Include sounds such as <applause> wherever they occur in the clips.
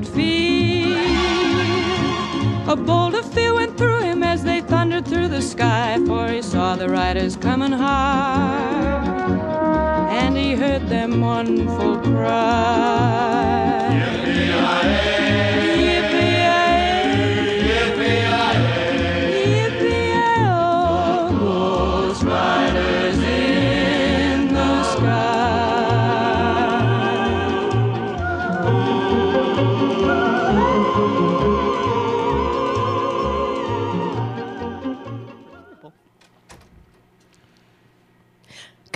could feel. A bolt of fear went through him as they thundered through the sky, for he saw the riders coming hard, and he heard their mournful cry.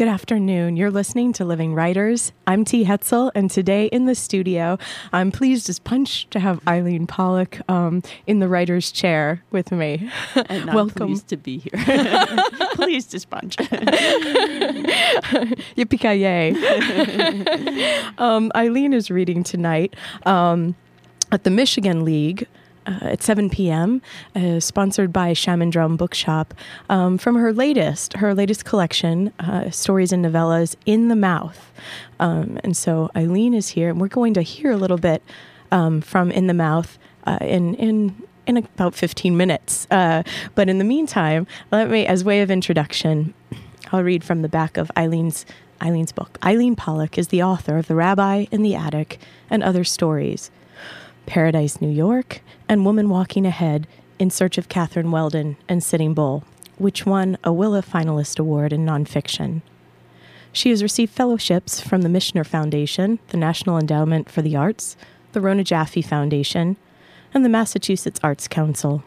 Good afternoon. You're listening to Living Writers. I'm T. Hetzel, and today in the studio, I'm pleased as punch to have Eileen Pollack um, in the writer's chair with me. And <laughs> Welcome. pleased to be here. <laughs> pleased as punch. <laughs> Yippee-ki-yay. um, Eileen is reading tonight um, at the Michigan League. Uh, at 7 p.m., uh, sponsored by Shaman Drum Bookshop, um, from her latest, her latest collection, uh, stories and novellas, In the Mouth. Um, and so Eileen is here, and we're going to hear a little bit um, from In the Mouth uh, in in in about 15 minutes. Uh, but in the meantime, let me, as way of introduction, I'll read from the back of Eileen's Eileen's book. Eileen Pollack is the author of The Rabbi in the Attic and Other Stories, Paradise, New York, and Woman Walking Ahead in Search of Catherine Weldon and Sitting Bull, which won a Willa Finalist Award in Nonfiction. She has received fellowships from the Michener Foundation, the National Endowment for the Arts, the Rona Jaffe Foundation, and the Massachusetts Arts Council.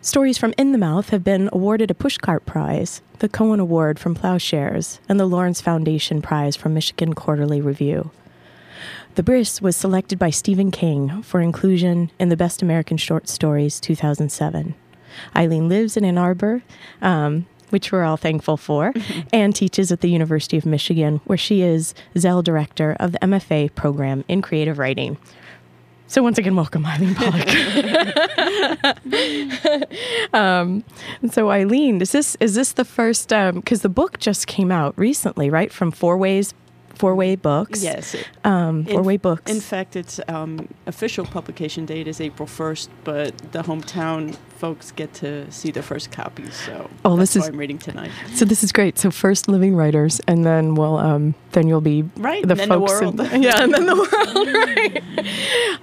Stories from In the Mouth have been awarded a Pushcart Prize, the Cohen Award from Plowshares, and the Lawrence Foundation Prize from Michigan Quarterly Review. The Bris was selected by Stephen King for inclusion in the Best American Short Stories 2007. Eileen lives in Ann Arbor, um, which we're all thankful for, <laughs> and teaches at the University of Michigan, where she is Zell Director of the MFA program in creative writing. So once again, welcome, Eileen Pollack. <laughs> um, and so Eileen, is this is this the first? Because the book just came out recently, right? From Four Ways, Four Way Books. yes. um, Four Way Books. In fact, its um, official publication date is April 1st, but the hometown folks get to see the first copies. So Oh, this is- I'm reading tonight. so this is great. So first, living writers, and then we'll um, then you'll be Right, the and then the folks in- world. <laughs> yeah, and then the world. <laughs> Right.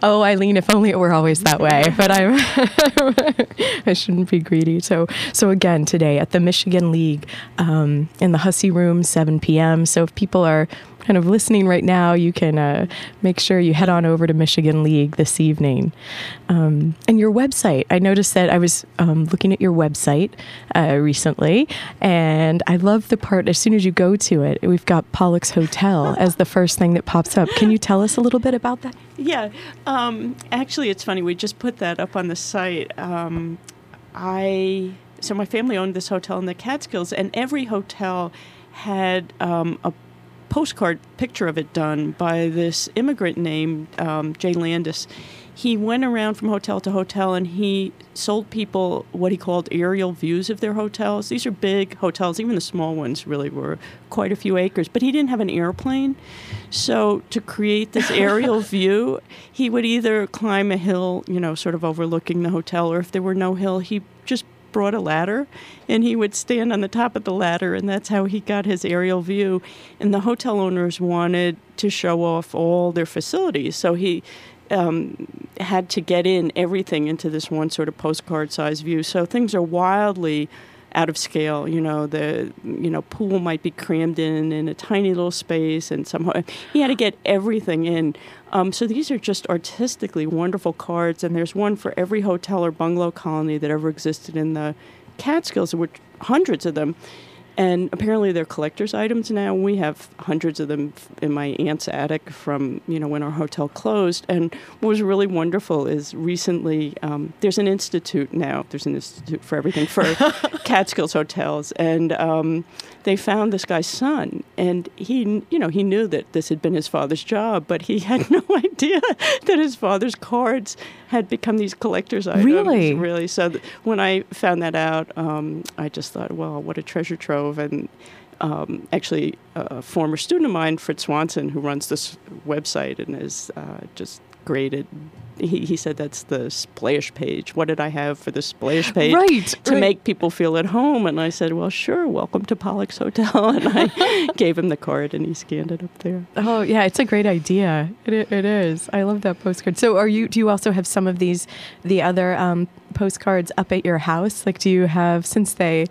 Oh, Eileen, if only it were always that way. But I'm <laughs> I shouldn't be greedy. So so again today at the Michigan League um, in the Hussey Room, 7 p.m. So if people are kind of listening right now, you can uh, make sure you head on over to Michigan League this evening. Um, and your website, I noticed that I was um, looking at your website uh, recently, and I love the part as soon as you go to it, we've got Pollack's Hotel as the first thing that pops up. Can you tell us a little bit about that? Yeah. Um, actually, it's funny. We just put that up on the site. Um, I so my family owned this hotel in the Catskills, and every hotel had um, a postcard picture of it done by this immigrant named um, Jay Landis. He went around from hotel to hotel and he sold people what he called aerial views of their hotels. These are big hotels, even the small ones really were quite a few acres, but he didn't have an airplane. So to create this <laughs> aerial view, he would either climb a hill, you know, sort of overlooking the hotel, or if there were no hill, he just brought a ladder and he would stand on the top of the ladder and that's how he got his aerial view and the hotel owners wanted to show off all their facilities so he um, had to get in everything into this one sort of postcard size view so things are wildly out of scale you know the you know pool might be crammed in in a tiny little space and somehow he had to get everything in um, so these are just artistically wonderful cards, and there's one for every hotel or bungalow colony that ever existed in the Catskills, which hundreds of them. And apparently they're collector's items now. We have hundreds of them in my aunt's attic from you know when our hotel closed. And what was really wonderful is recently um, there's an institute now. There's an institute for everything for <laughs> Catskills hotels, and um, they found this guy's son, and he you know he knew that this had been his father's job, but he had <laughs> no idea that his father's cards had become these collector's items. Really? really. So th- when I found that out, um, I just thought, well, what a treasure trove, and um, actually a former student of mine, Fritz Swanson, who runs this website and is uh, just great at he, he said that's the splash page. What did I have for the splash page? Right, To right. make people feel at home. And I said, well, sure, welcome to Pollack's Hotel. <laughs> And I <laughs> gave him the card and he scanned it up there. Oh yeah, it's a great idea. It, it is. I love that postcard. So, are you? Do you also have some of these, the other um, postcards up at your house? Like, do you have since they?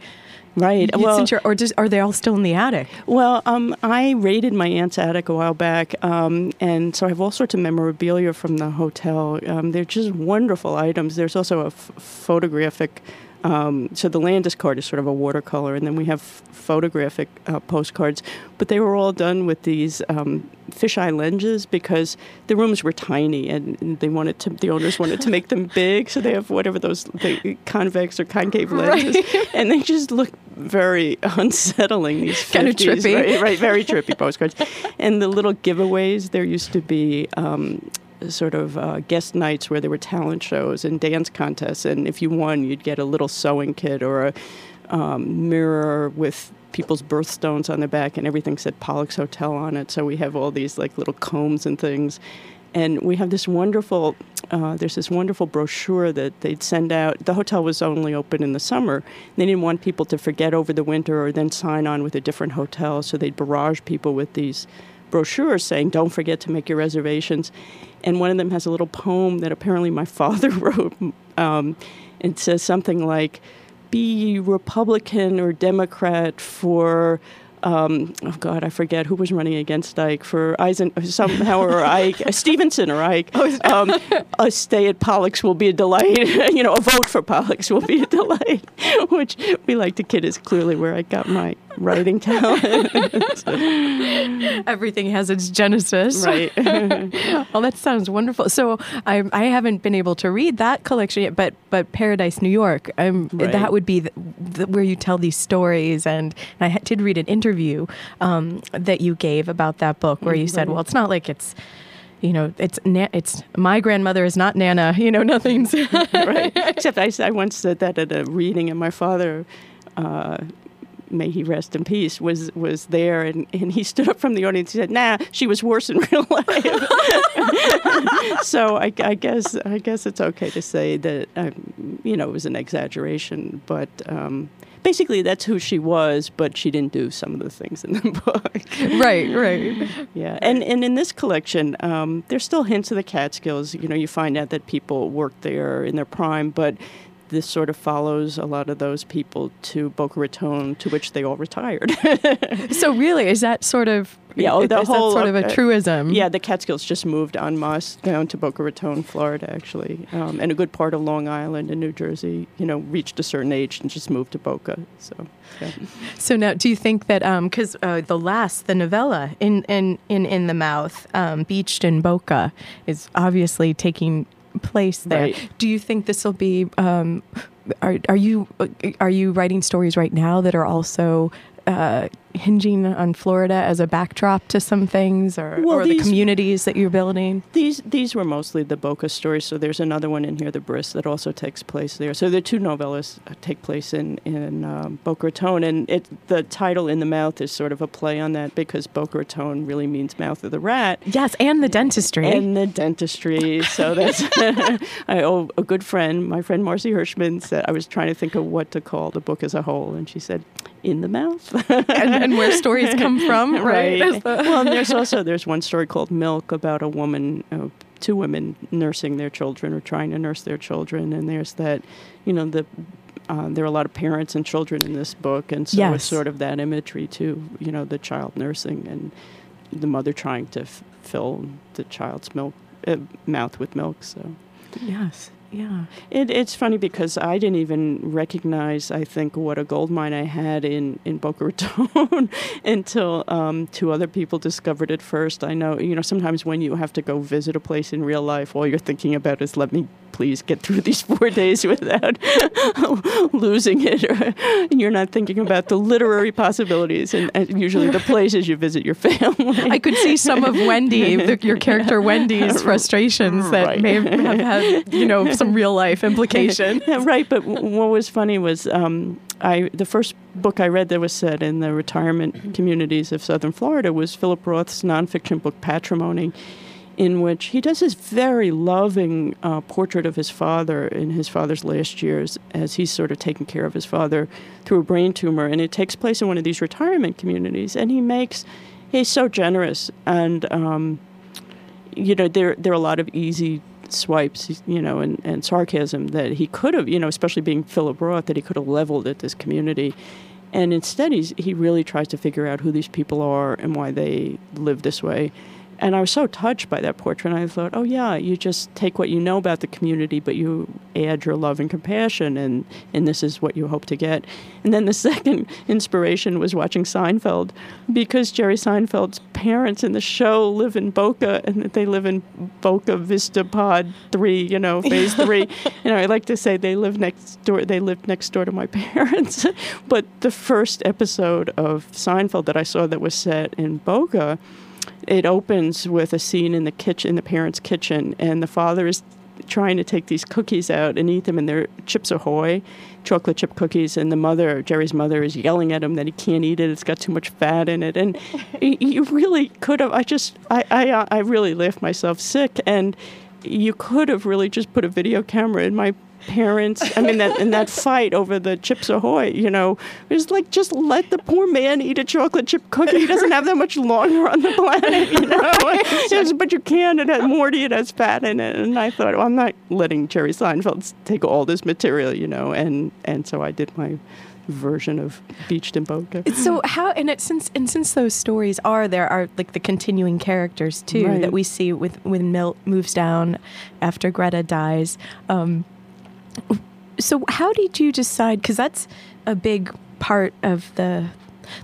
Right. Well, or just, are they all still in the attic? Well, um, I raided my aunt's attic a while back, um, and so I have all sorts of memorabilia from the hotel. Um, they're just wonderful items. There's also a f- photographic. Um, so the Landis card is sort of a watercolor, and then we have photographic uh, postcards. But they were all done with these um, fisheye lenses because the rooms were tiny, and they wanted to. The owners wanted to make them big, so they have whatever those the convex or concave <laughs> lenses, and they just look very <laughs> unsettling. These <laughs> Kinda trippy. right? right, very trippy postcards. And the little giveaways, there used to be um, sort of uh, guest nights where there were talent shows and dance contests. And if you won, you'd get a little sewing kit or a um, mirror with people's birthstones on the back, and everything said Pollack's Hotel on it. So we have all these like little combs and things. And we have this wonderful, uh, there's this wonderful brochure that they'd send out. The hotel was only open in the summer. They didn't want people to forget over the winter or then sign on with a different hotel. So they'd barrage people with these brochures saying, don't forget to make your reservations. And one of them has a little poem that apparently my <laughs> father wrote. Um, it says something like, be Republican or Democrat for um, oh God, I forget who was running against Ike for Eisen somehow or Ike <laughs> Stevenson or Ike. Um, a stay at Pollack's will be a delight. <laughs> you know, a vote for Pollack's will be a <laughs> delight, which we like to kid is clearly where I got my writing talent. <laughs> Everything has its genesis. right. <laughs> well, that sounds wonderful. So I, I haven't been able to read that collection yet, but but Paradise New York, um, Right. that would be the, the, where you tell these stories. And, I ha- did read an interview um, that you gave about that book, where you said, "Well, it's not like it's." You know, it's na- it's my grandmother is not Nana. <laughs> You know, nothing's right. Except I, I once said that at a reading, and my father, uh, may he rest in peace, was was there, and, and he stood up from the audience. He said, "Nah, she was worse in <laughs> real life." <laughs> so I, I guess I guess it's okay to say that um, you know it was an exaggeration, but. Um, Basically, that's who she was, but she didn't do some of the things in the <laughs> book. right, right. Yeah, and and in this collection, um, there's still hints of the Catskills. You know, you find out that people worked there in their prime, but this sort of follows a lot of those people to Boca Raton, to which they all retired. <laughs> So really, is that sort of Yeah, oh, the is that whole, sort of a uh, truism? yeah, the Catskills just moved en masse down to Boca Raton, Florida, actually, um, and a good part of Long Island and New Jersey. You know, reached a certain age and just moved to Boca. So, yeah. <laughs> So now, do you think that because uh, the last, the novella in in in in the mouth, um, beached in Boca, is obviously taking place there. Right. Do you think this will be? Um, are are you are you writing stories right now that are also uh, hinging on Florida as a backdrop to some things, or, Well, or the communities that you're building? These these were mostly the Boca stories. So there's another one in here, The Bris, that also takes place there. So the two novellas uh, take place in in um, Boca Raton, and it the title in the mouth is sort of a play on that because Boca Raton really means mouth of the rat. Yes, and the dentistry. And the dentistry. So that's <laughs> I owe a good friend, my friend Marcy Hirschman, said I was trying to think of what to call the book as a whole, and she said, "In the mouth." and, and where stories come from, <laughs> right? That's the- well, there's also there's one story called Milk about a woman, uh, two women nursing their children or trying to nurse their children, and there's that, you know, the. Uh, there are a lot of parents and children in this book, and so Yes. it's sort of that imagery too. You know, the child nursing and the mother trying to f- fill the child's milk uh, mouth with milk. So yes, yeah. it, it's funny because I didn't even recognize, I think, what a gold mine I had in, in Boca <laughs> Raton until um, two other people discovered it first. I know, you know, sometimes when you have to go visit a place in real life, all you're thinking about is let me please get through these four days <laughs> without <laughs> losing it. and <laughs> you're not thinking about the literary possibilities and, and usually the places you visit your family. I could see some of Wendy, the, your character Wendy's frustrations that Right. may have had, you know, some real life implication. Right. But what was funny was um, I the first book I read that was set in the retirement communities of Southern Florida was Philip Roth's nonfiction book Patrimony, in which he does this very loving uh, portrait of his father in his father's last years as he's sort of taking care of his father through a brain tumor, and it takes place in one of these retirement communities, and he makes he's so generous and. Um, you know, there there are a lot of easy swipes, you know, and, and sarcasm that he could have, you know, especially being Philip Roth, that he could have leveled at this community. And instead, he's, he really tries to figure out who these people are and why they live this way. And I was so touched by that portrait. And I thought, oh, yeah, you just take what you know about the community, but you add your love and compassion, and, and this is what you hope to get. And then the <laughs> second inspiration was watching Seinfeld, because Jerry Seinfeld's parents in the show live in Boca, and they live in Boca Vista Pod 3, you know, phase 3. <laughs> you know, I like to say they live next door, they lived next door to my <laughs> parents. but the first episode of Seinfeld that I saw that was set in Boca, it opens with a scene in the kitchen, in the parents' kitchen, and the father is trying to take these cookies out and eat them, and they're Chips Ahoy, chocolate chip cookies, and the mother, Jerry's mother, is yelling at him that he can't eat it. It's got too much fat in it, and <laughs> you really could have. I just, I, I, uh, I really laughed myself sick, and you could have really just put a video camera in my parents. I mean, that in that fight over the Chips Ahoy, you know, it was like just let the poor man eat a chocolate chip cookie. He doesn't have that much longer on the <laughs> planet, you know. <laughs> but you can. It has Morty. It has fat in it. And I thought, well, I'm not letting Jerry Seinfeld take all this material, you know. And and so I did my version of Beached in Boca. So how and it since and since those stories are there are like the continuing characters too Right. that we see with when Milt moves down after Greta dies. Um, so how did you decide? Because that's a big part of the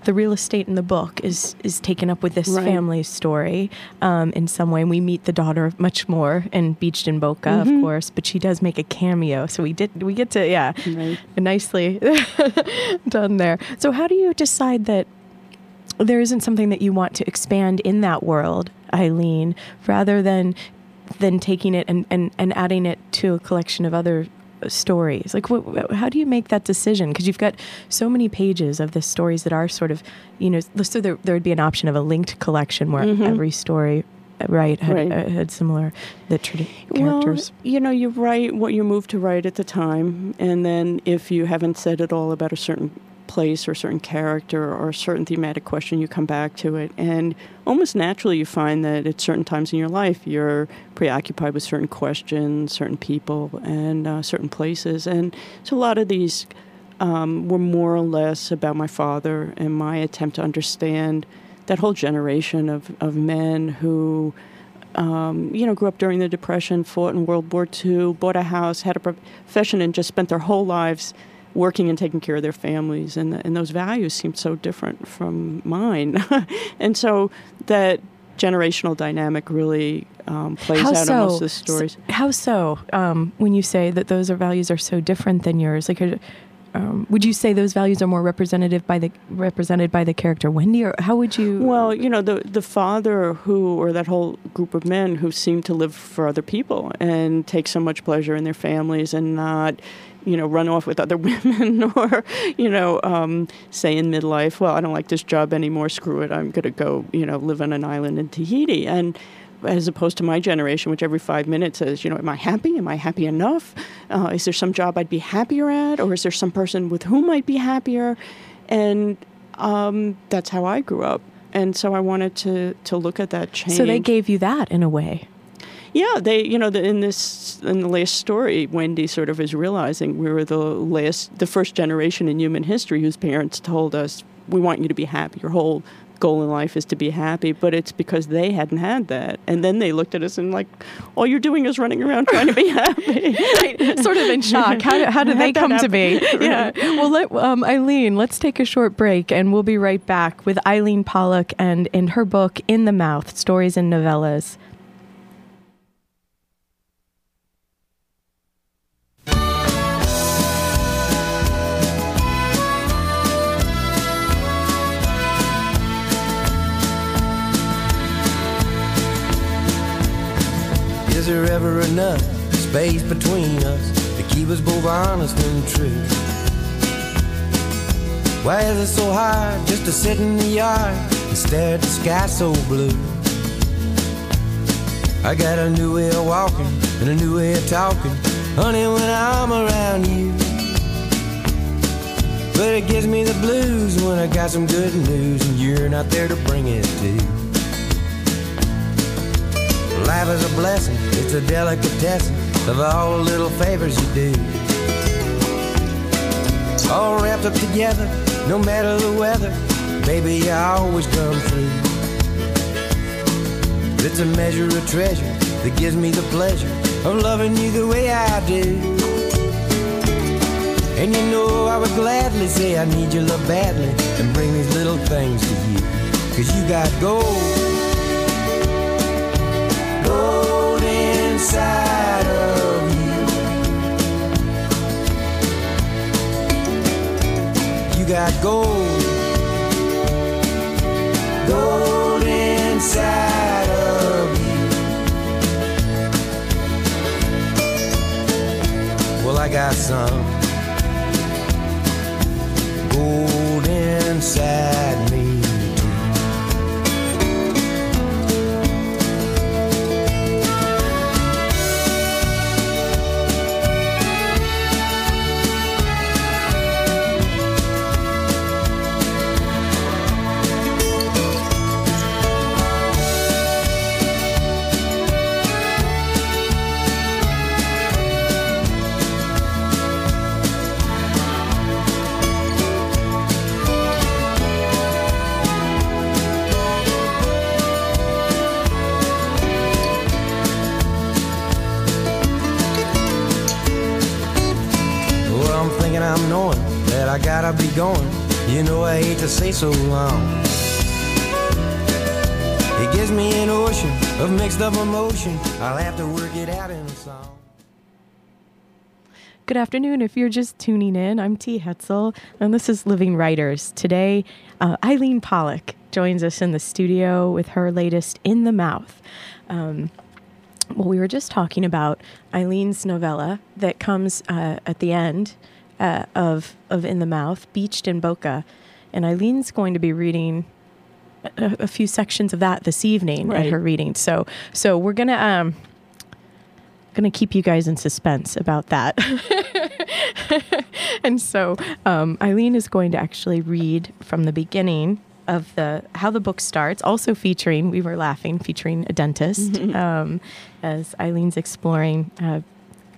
the real estate in the book is is taken up with this Right. family story um, in some way. And we meet the daughter much more in Beached in Boca, Mm-hmm. of course, but she does make a cameo. So we did we get to yeah Right. nicely <laughs> done there. So how do you decide that there isn't something that you want to expand in that world, Eileen, rather than than taking it and, and, and adding it to a collection of other stories? Like, what, how do you make that decision? Because you've got so many pages of the stories that are sort of, you know, so there, there would be an option of a linked collection where every story, uh, right, had, Right. uh, had similar the tra- characters. Well, you know, you write what you move to write at the time, and then if you haven't said it all about a certain place or a certain character or a certain thematic question, you come back to it. And almost naturally, you find that at certain times in your life, you're preoccupied with certain questions, certain people, and uh, certain places. And so a lot of these um, were more or less about my father and my attempt to understand that whole generation of, of men who um, you know, grew up during the Depression, fought in World War II, bought a house, had a profession, and just spent their whole lives working and taking care of their families. And, and those values seemed so different from mine. <laughs> and so that generational dynamic really um, plays How out so? in most of the stories. How so? Um, when you say that those are values are so different than yours, like, are- um, would you say those values are more representative by the represented by the character Wendy, or how would you? Well, you know, the the father who, or that whole group of men who seem to live for other people and take so much pleasure in their families and not, you know, run off with other <laughs> women <laughs> or, you know, um, say in midlife, well, I don't like this job anymore. Screw it. I'm going to go, you know, live on an island in Tahiti. And as opposed to my generation, which every five minutes says, you know, am I happy? Am I happy enough? Uh, is there some job I'd be happier at? Or is there some person with whom I'd be happier? And um, that's how I grew up. And so I wanted to, to look at that change. so they gave you that in a way. Yeah, they, you know, the, in this, in the last story, Wendy sort of is realizing we were the last, the first generation in human history whose parents told us, we want you to be happy. Your whole goal in life is to be happy. But it's because they hadn't had that. And then they looked at us and like, all you're doing is running around trying to be <laughs> happy. <laughs> sort of in shock. How, how did <laughs> they come to be? Yeah. Well, let, um, Eileen, let's take a short break and we'll be right back with Eileen Pollack and in her book, In the Mouth Stories and Novellas. There ever enough space between us to keep us both honest and true? Why is it so hard just to sit in the yard and stare at the sky so blue? I got a new way of walking and a new way of talking, honey, when I'm around you. But it gives me the blues when I got some good news and you're not there to bring it to. Life is a blessing, it's a delicatessen of all the little favors you do. All wrapped up together, no matter the weather, baby, you always come through. It's a measure of treasure that gives me the pleasure of loving you the way I do. And you know I would gladly say I need your love badly and bring these little things to you. Cause you got gold, gold inside of you. You got gold, gold inside of you. Well, I got some gold inside I gotta be going. You know I hate to say so long. It gives me an ocean of mixed up emotion. I'll have to work it out in a song. Good afternoon. If you're just tuning in, I'm T. Hetzel, and this is Living Writers. Today, uh, Eileen Pollack joins us in the studio with her latest In the Mouth. Um, well, we were just talking about Eileen's novella that comes uh, at the end uh, of of In the Mouth, Beached in Boca, and Eileen's going to be reading a, a few sections of that this evening at her reading. So, so we're gonna um, gonna keep you guys in suspense about that. <laughs> and so, um, Eileen is going to actually read from the beginning of the how the book starts, also featuring we were laughing, featuring a dentist, um, as Eileen's exploring.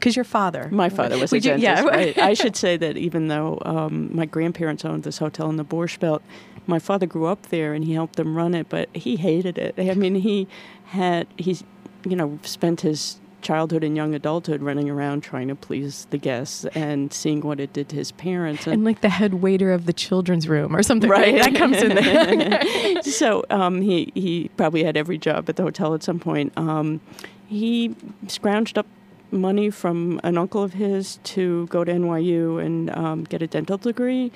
Because your father, My father was a Would you- dentist. yeah. right. I should say that even though um, my grandparents owned this hotel in the Borscht Belt, my father grew up there and he helped them run it, but he hated it. I mean, he had he's you know spent his childhood and young adulthood running around trying to please the guests and seeing what it did to his parents and like the head waiter of the children's room or something. Right. That comes in there. <laughs> so um, he he probably had every job at the hotel at some point. Um, he scrounged up money from an uncle of his to go to NYU and um, get a dental degree.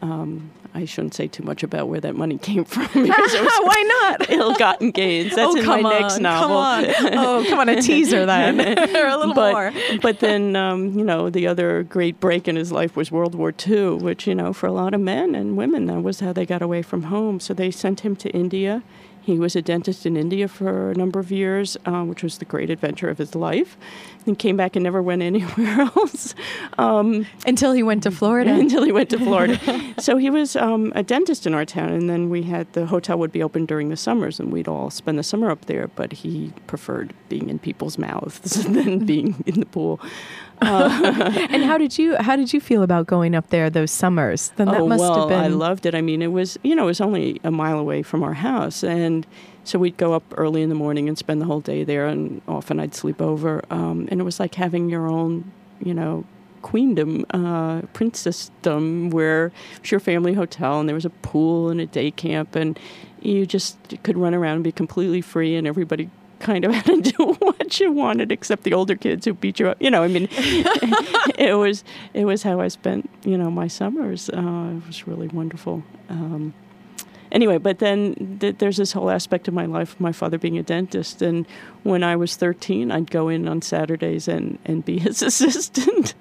Um, I shouldn't say too much about where that money <laughs> came from <laughs> because it was Why not? ill-gotten gains. That's oh, in my on, next novel. Come on. Oh, come on, a <laughs> teaser then, or a little but, more. but then, um, you know, the other great break in his life was World War II, which, you know, for a lot of men and women, that was how they got away from home. So they sent him to India. He was a dentist in India for a number of years, um, which was the great adventure of his life. And came back and never went <laughs> anywhere else um, Until he went to Florida. <laughs> until he went to Florida. <laughs> so he was um, a dentist in our town, and then we had the hotel would be open during the summers, and we'd all spend the summer up there. But he preferred being in people's mouths than being in the pool. <laughs> and how did you how did you feel about going up there those summers? Then that oh must well, have been. I loved it. I mean, it was you know it was only a mile away from our house, and so we'd go up early in the morning and spend the whole day there, and often I'd sleep over, um, and it was like having your own, you know. Queendom, uh, princessdom, where it was your family hotel, and there was a pool and a day camp, and you just could run around and be completely free, and everybody kind of had to <laughs> do what you wanted, except the older kids who beat you up. You know, I mean, <laughs> it was it was how I spent you know my summers. Uh, it was really wonderful. Um, anyway, but then th- there's this whole aspect of my life my father being a dentist. And when I was 13, I'd go in on Saturdays and, and be his <laughs> assistant.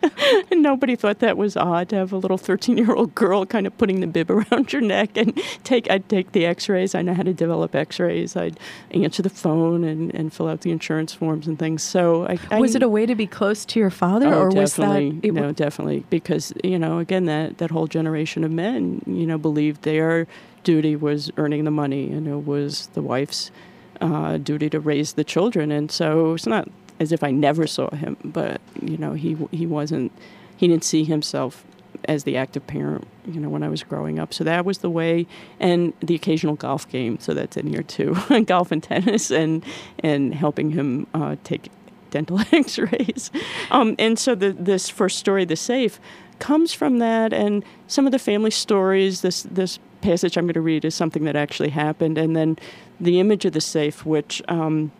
and nobody thought that was odd to have a little 13 year old girl kind of putting the bib around your neck and take, I'd take the x rays. I know how to develop x rays. I'd answer the phone and, and fill out the insurance forms and things. So I, I was it a way to be close to your father, Oh, or was that? it- no, definitely. Because, you know, again, that, that whole generation of men, you know, believed their duty was earning the money and it was the wife's uh, duty to raise the children. And so it's not as if I never saw him, but, you know, he, he wasn't, he didn't see himself as the active parent, you know, when I was growing up. So that was the way, and the occasional golf game. So that's in here too, <laughs> golf and tennis, and and helping him uh, take dental <laughs> X-rays. Um, and so the, this first story, the safe, comes from that, and some of the family stories. This this passage I'm going to read is something that actually happened, and then the image of the safe, which. Um,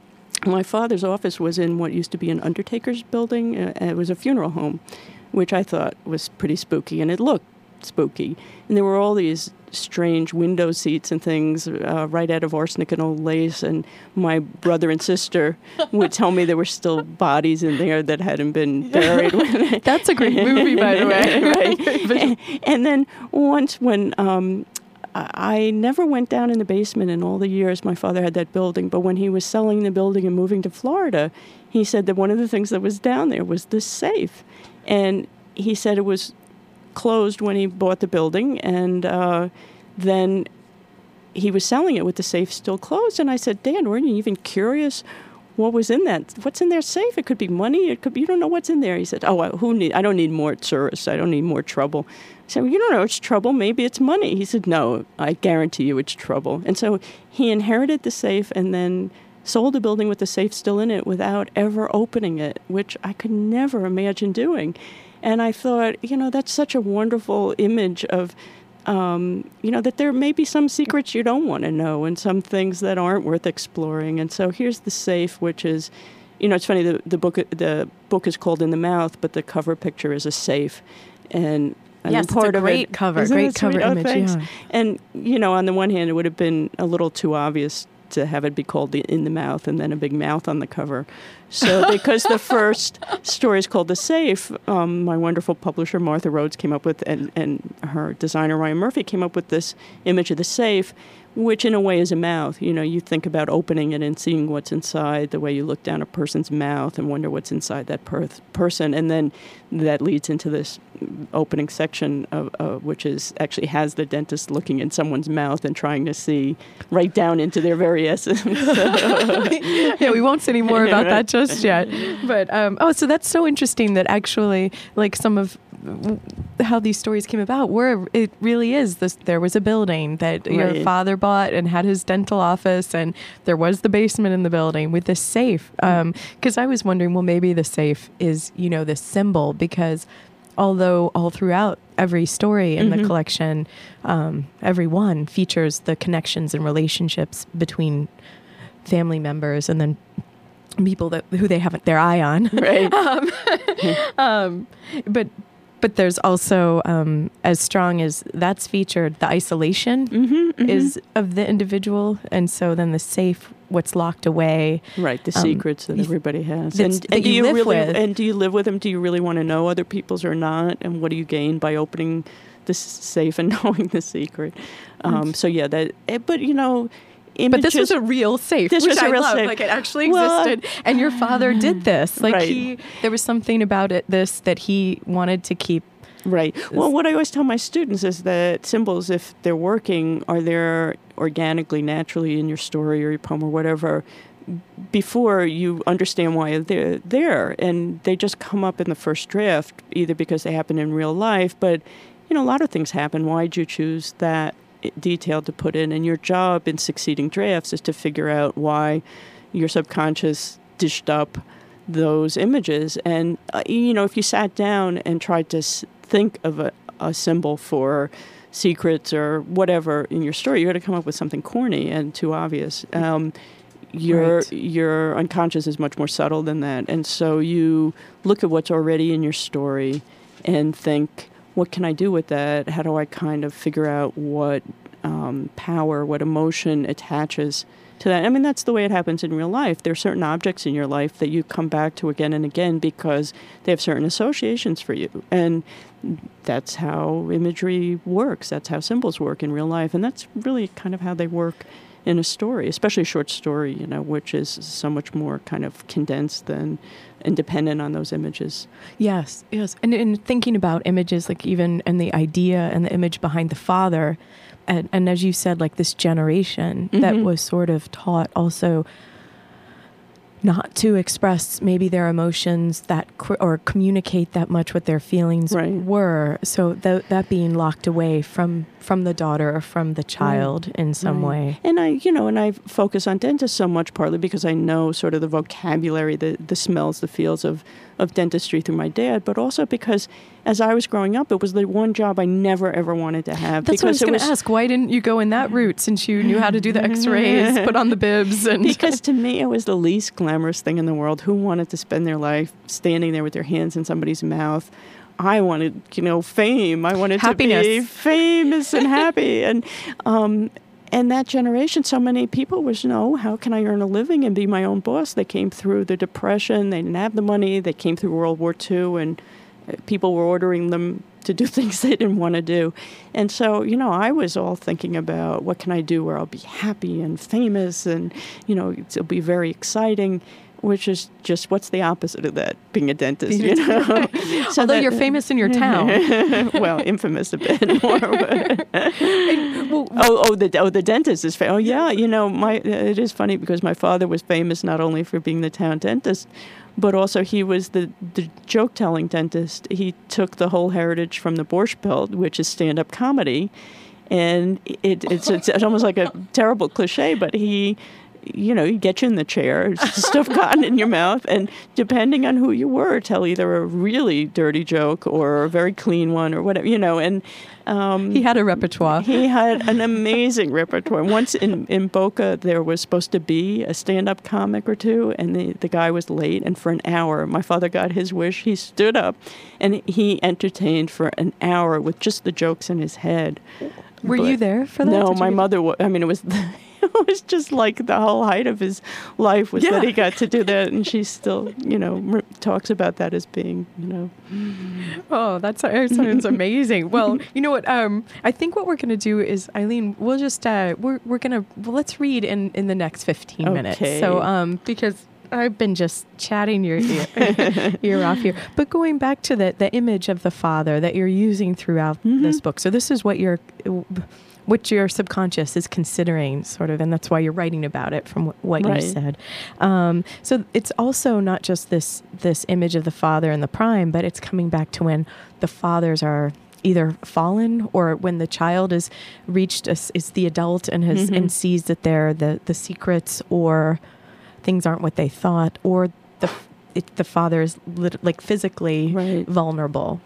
my father's office was in what used to be an undertaker's building. Uh, it was a funeral home, which I thought was pretty spooky, and it looked spooky. And there were all these strange window seats and things uh, right out of arsenic and old lace. And my brother and sister <laughs> would tell me there were still bodies in there that hadn't been <laughs> buried. That's a great movie, by the way. <laughs> right. and, and then once when um, I never went down in the basement in all the years my father had that building, but when he was selling the building and moving to Florida, he said that one of the things that was down there was this safe. And he said it was closed when he bought the building, and uh, then he was selling it with the safe still closed. And I said, Dan, weren't you even curious what was in that? What's in their safe? It could be money. It could be, you don't know what's in there. He said, Oh, who need? I don't need more tourists. I don't need more trouble. I said, well, You don't know it's trouble. Maybe it's money. He said, No, I guarantee you it's trouble. And so he inherited the safe and then sold the building with the safe still in it without ever opening it, which I could never imagine doing. And I thought, you know, that's such a wonderful image of um, you know, that there may be some secrets you don't want to know and some things that aren't worth exploring. And so here's the safe, which is, you know, it's funny. The, the book the book is called In the Mouth, but the cover picture is a safe, and. and Yes, it's a part of great it, cover, great sweet? cover Oh, image, yeah. And you know, on the one hand, it would have been a little too obvious to have it be called the in the mouth and then a big mouth on the cover. So because the first <laughs> story is called the safe, um, my wonderful publisher Martha Rhodes came up with, and and her designer Ryan Murphy came up with this image of the safe. Which, in a way, is a mouth. You know, you think about opening it and seeing what's inside, the way you look down a person's mouth and wonder what's inside that per- person, and then that leads into this opening section of uh, which is actually has the dentist looking in someone's mouth and trying to see right down into their very essence. <laughs> yeah, we won't say any more <laughs> about that just yet. But um, oh, so that's so interesting that actually, like some of how these stories came about, where it really is this. There was a building that your father bought and had his dental office, and there was the basement in the building with this safe. Because I was wondering, well, maybe the safe is you know this symbol because although all throughout every story in the collection, um, every one features the connections and relationships between family members and then people that who they have their eye on. right. <laughs> <laughs> um, but but there's also um, as strong as that's featured, the isolation Mm-hmm, is of the individual, and so then the safe, what's locked away. Right, the um, secrets that everybody has, and, and do you you live really with. and do you live with them? Do you really want to know other people's or not? And what do you gain by opening the safe and <laughs> knowing the secret? Um, so yeah, that. eh, But you know, But this was a real safe, This which was a I real love. safe. Like it actually Well- existed, and your father <sighs> did this. Like Right. he, there was something about it. This that he wanted to keep. Right. Well, what I always tell my students is that symbols, if they're working, are there organically, naturally in your story or your poem or whatever, before you understand why they're there. And they just come up in the first draft, either because they happen in real life, but, you know, a lot of things happen. Why'd you choose that detail to put in? And your job in succeeding drafts is to figure out why your subconscious dished up those images. And, uh, you know, if you sat down and tried to s- think of a, a symbol for secrets or whatever in your story, you're going to come up with something corny and too obvious. Um, your Right. your unconscious is much more subtle than that, and so you look at what's already in your story and think, what can I do with that? How do I kind of figure out what um, power, what emotion attaches to that. I mean, that's the way it happens in real life. There are certain objects in your life that you come back to again and again because they have certain associations for you. And that's how imagery works. That's how symbols work in real life. And that's really kind of how they work in a story, especially a short story, you know, which is so much more kind of condensed than independent on those images. Yes, yes. And in thinking about images, like even and the idea and the image behind the father, and, and as you said, like this generation mm-hmm. that was sort of taught also not to express maybe their emotions that or communicate that much what their feelings right. were so th- that being locked away from from the daughter or from the child right. in some right. way and i you know and i focus on dentists so much partly because i know sort of the vocabulary the the smells the feels of of dentistry through my dad but also because as I was growing up, it was the one job I never ever wanted to have. That's what I was going to ask. Why didn't you go in that route since you knew how to do the X-rays, put on the <laughs> bibs, and because to me it was the least glamorous thing in the world. Who wanted to spend their life standing there with their hands in somebody's mouth? I wanted, you know, fame. I wanted Happiness. to be famous and <laughs> happy, and um, and that generation, so many people was, no, how can I earn a living and be my own boss? They came through the depression. They didn't have the money. They came through World War II, and people were ordering them to do <laughs> things they didn't want to do. And so, you know, I was all thinking about what can I do where I'll be happy and famous and, you know, it'll be very exciting. Which is just what's the opposite of that? Being a dentist, you <laughs> know. <laughs> so Although that, you're famous in your town, well, infamous a bit more. But oh, oh, the oh, the dentist is famous. Oh, yeah, you know, my it is funny because my father was famous not only for being the town dentist, but also he was the, the joke telling dentist. He took the whole heritage from the Borscht Belt, which is stand up comedy. And it, it's, it's, it's almost like a terrible cliche, but he you know, you get you in the chair, <laughs> stuff gotten in your mouth, and depending on who you were, tell either a really dirty joke or a very clean one or whatever, you know. And um, he had a repertoire. He had an amazing repertoire. Once in, in Boca, there was supposed to be a stand up comic or two, and the, the guy was late. And for an hour, my father got his wish. He stood up and he entertained for an hour with just the jokes in his head. Were but, you there for that? No, my mother. I mean, it was. <laughs> The, <laughs> it was just like the whole height of his life was yeah. that he got to do that, and she <laughs> still, you know, talks about that as being, you know. Oh, that sounds <laughs> amazing. well, you know what? Um, I think what we're going to do is, Eileen, we'll just uh, we're we're gonna well, let's read in in the next fifteen okay. minutes. So, um, because I've been just chatting your ear, ear off here. But going back to the, the image of the father that you're using throughout mm-hmm. this book. So this is what you're what your subconscious is considering, sort of, and that's why you're writing about it from what right. you said. Um, so it's also not just this this image of the father and the prime, but it's coming back to when the fathers are either fallen or when the child is reached as is the adult and has mm-hmm. and sees that they're the the secrets or things aren't what they thought or the it, the father is lit, like physically right. vulnerable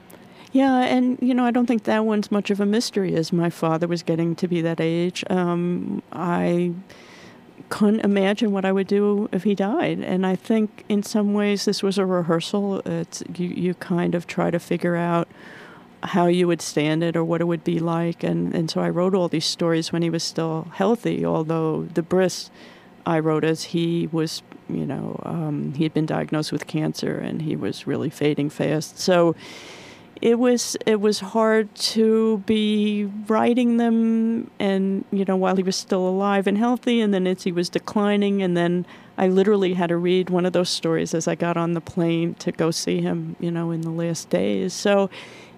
yeah, and you know, I don't think that one's much of a mystery as my father was getting to be that age. Um, I couldn't imagine what I would do if he died, and I think in some ways this was a rehearsal. It's you, you kind of try to figure out how you would stand it or what it would be like, and and so I wrote all these stories when he was still healthy, although the Bris I wrote as he was, you know, um, he had been diagnosed with cancer and he was really fading fast. So it was it was hard to be writing them and you know while he was still alive and healthy and then as he was declining and then I literally had to read one of those stories as I got on the plane to go see him you know in the last days. So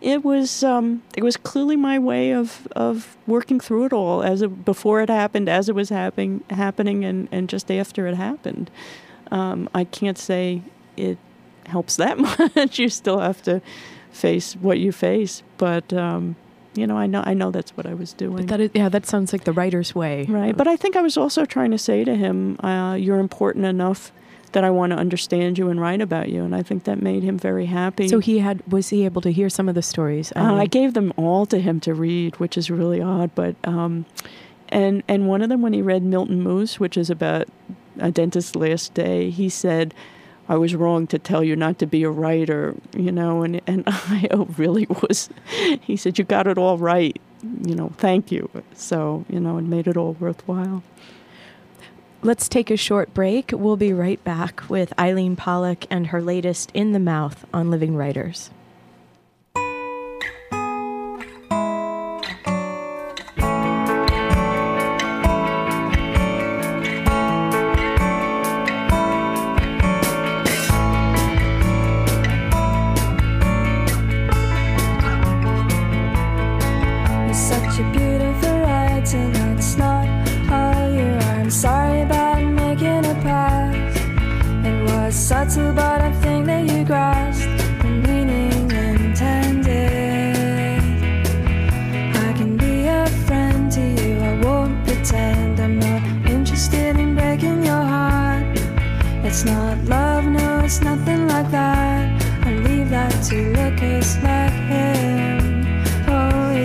it was um, it was clearly my way of of working through it all as it, before it happened as it was happening happening and, and just after it happened. Um, I can't say it helps that <laughs> much. You still have to face what you face. But um, you know, I know I know that's what I was doing. But that is, yeah, that sounds like the writer's way, right? But I think I was also trying to say to him, uh, "You're important enough." That I want to understand you and write about you, and I think that made him very happy. So he had was he able to hear some of the stories? I, uh, I gave them all to him to read, which is really odd. But um, and and one of them when he read Milton Moose, which is about a dentist's last day, he said, I was wrong to tell you not to be a writer, you know, and, and <laughs> I really was. He said, You got it all right, you know, thank you. So, you know, it made it all worthwhile. Let's take a short break. We'll be right back with Eileen Pollack and her latest In the Mouth on Living Writers.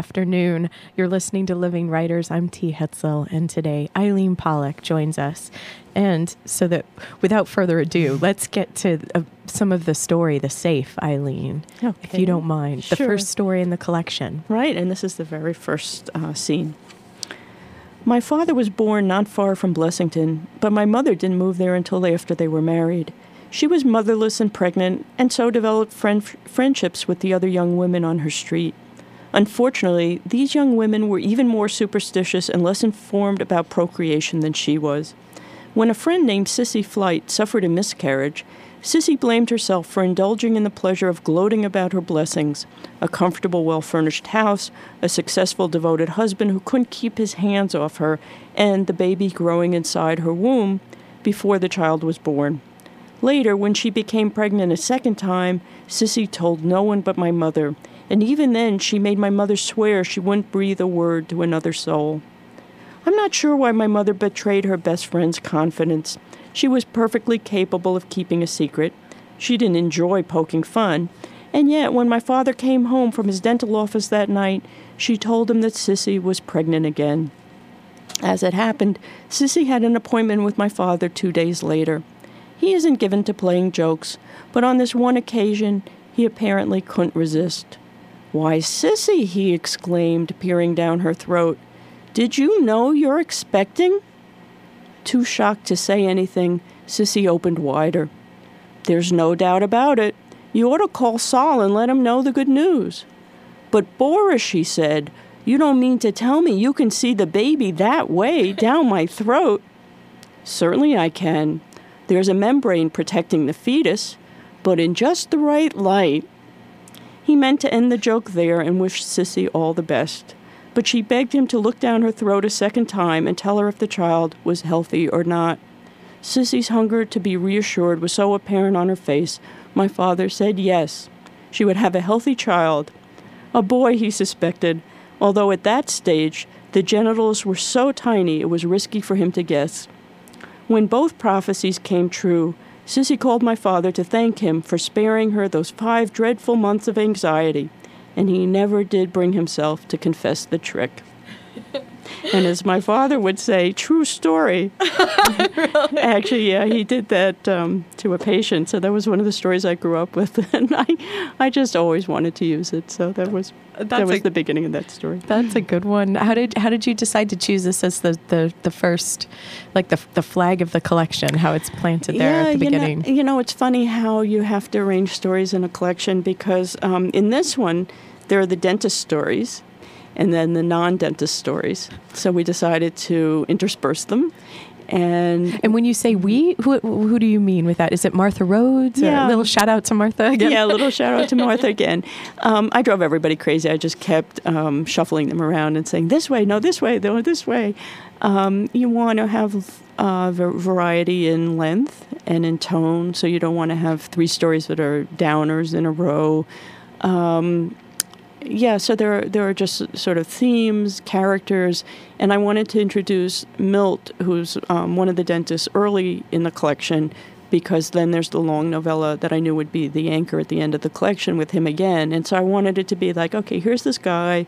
afternoon. You're listening to Living Writers. I'm T. Hetzel, and today Eileen Pollack joins us. And so that without further ado, <laughs> let's get to uh, some of the story, the safe, Eileen, okay. if you don't mind. Sure. The first story in the collection. Right, and this is the very first uh, scene. My father was born not far from Blessington, but my mother didn't move there until after they were married. She was motherless and pregnant, and so developed friend- friendships with the other young women on her street. Unfortunately, these young women were even more superstitious and less informed about procreation than she was. When a friend named Sissy Flight suffered a miscarriage, Sissy blamed herself for indulging in the pleasure of gloating about her blessings a comfortable, well furnished house, a successful, devoted husband who couldn't keep his hands off her, and the baby growing inside her womb before the child was born. Later, when she became pregnant a second time, Sissy told no one but my mother, and even then she made my mother swear she wouldn't breathe a word to another soul. I'm not sure why my mother betrayed her best friend's confidence. She was perfectly capable of keeping a secret. She didn't enjoy poking fun. And yet, when my father came home from his dental office that night, she told him that Sissy was pregnant again. As it happened, Sissy had an appointment with my father two days later. He isn't given to playing jokes, but on this one occasion, he apparently couldn't resist. Why, Sissy, he exclaimed, peering down her throat. Did you know you're expecting? Too shocked to say anything, Sissy opened wider. There's no doubt about it. You ought to call Sol and let him know the good news. But Boris, she said, you don't mean to tell me you can see the baby that way <laughs> down my throat? Certainly I can. There's a membrane protecting the fetus, but in just the right light. He meant to end the joke there and wished Sissy all the best, but she begged him to look down her throat a second time and tell her if the child was healthy or not. Sissy's hunger to be reassured was so apparent on her face, my father said yes, she would have a healthy child. A boy, he suspected, although at that stage the genitals were so tiny it was risky for him to guess. When both prophecies came true, Sissy called my father to thank him for sparing her those five dreadful months of anxiety, and he never did bring himself to confess the trick. And as my father would say, true story. really? <laughs> <laughs> Actually, yeah, he did that um, to a patient. So that was one of the stories I grew up with, <laughs> and I, I just always wanted to use it. So that was that's that was a, the beginning of that story. That's a good one. How did how did you decide to choose this as the the, the first, like the the flag of the collection? How it's planted there yeah, at the beginning. You know, you know, it's funny how you have to arrange stories in a collection because um, in this one there are the dentist stories and then the non dentist stories. So we decided to intersperse them. and And when you say we, who who do you mean with that? Is it Martha Rhodes? Yeah. a little shout out to Martha again. Yeah, a little <laughs> shout out to Martha again. Um, I drove everybody crazy. I just kept um, shuffling them around and saying, this way, no, this way, no, this way. Um, you want to have uh, variety in length and in tone, so you don't want to have three stories that are downers in a row. Um, yeah, so there are, there are just sort of themes, characters, and I wanted to introduce Milt, who's um, one of the dentists early in the collection, because then there's the long novella that I knew would be the anchor at the end of the collection with him again. And so I wanted it to be like, okay, here's this guy.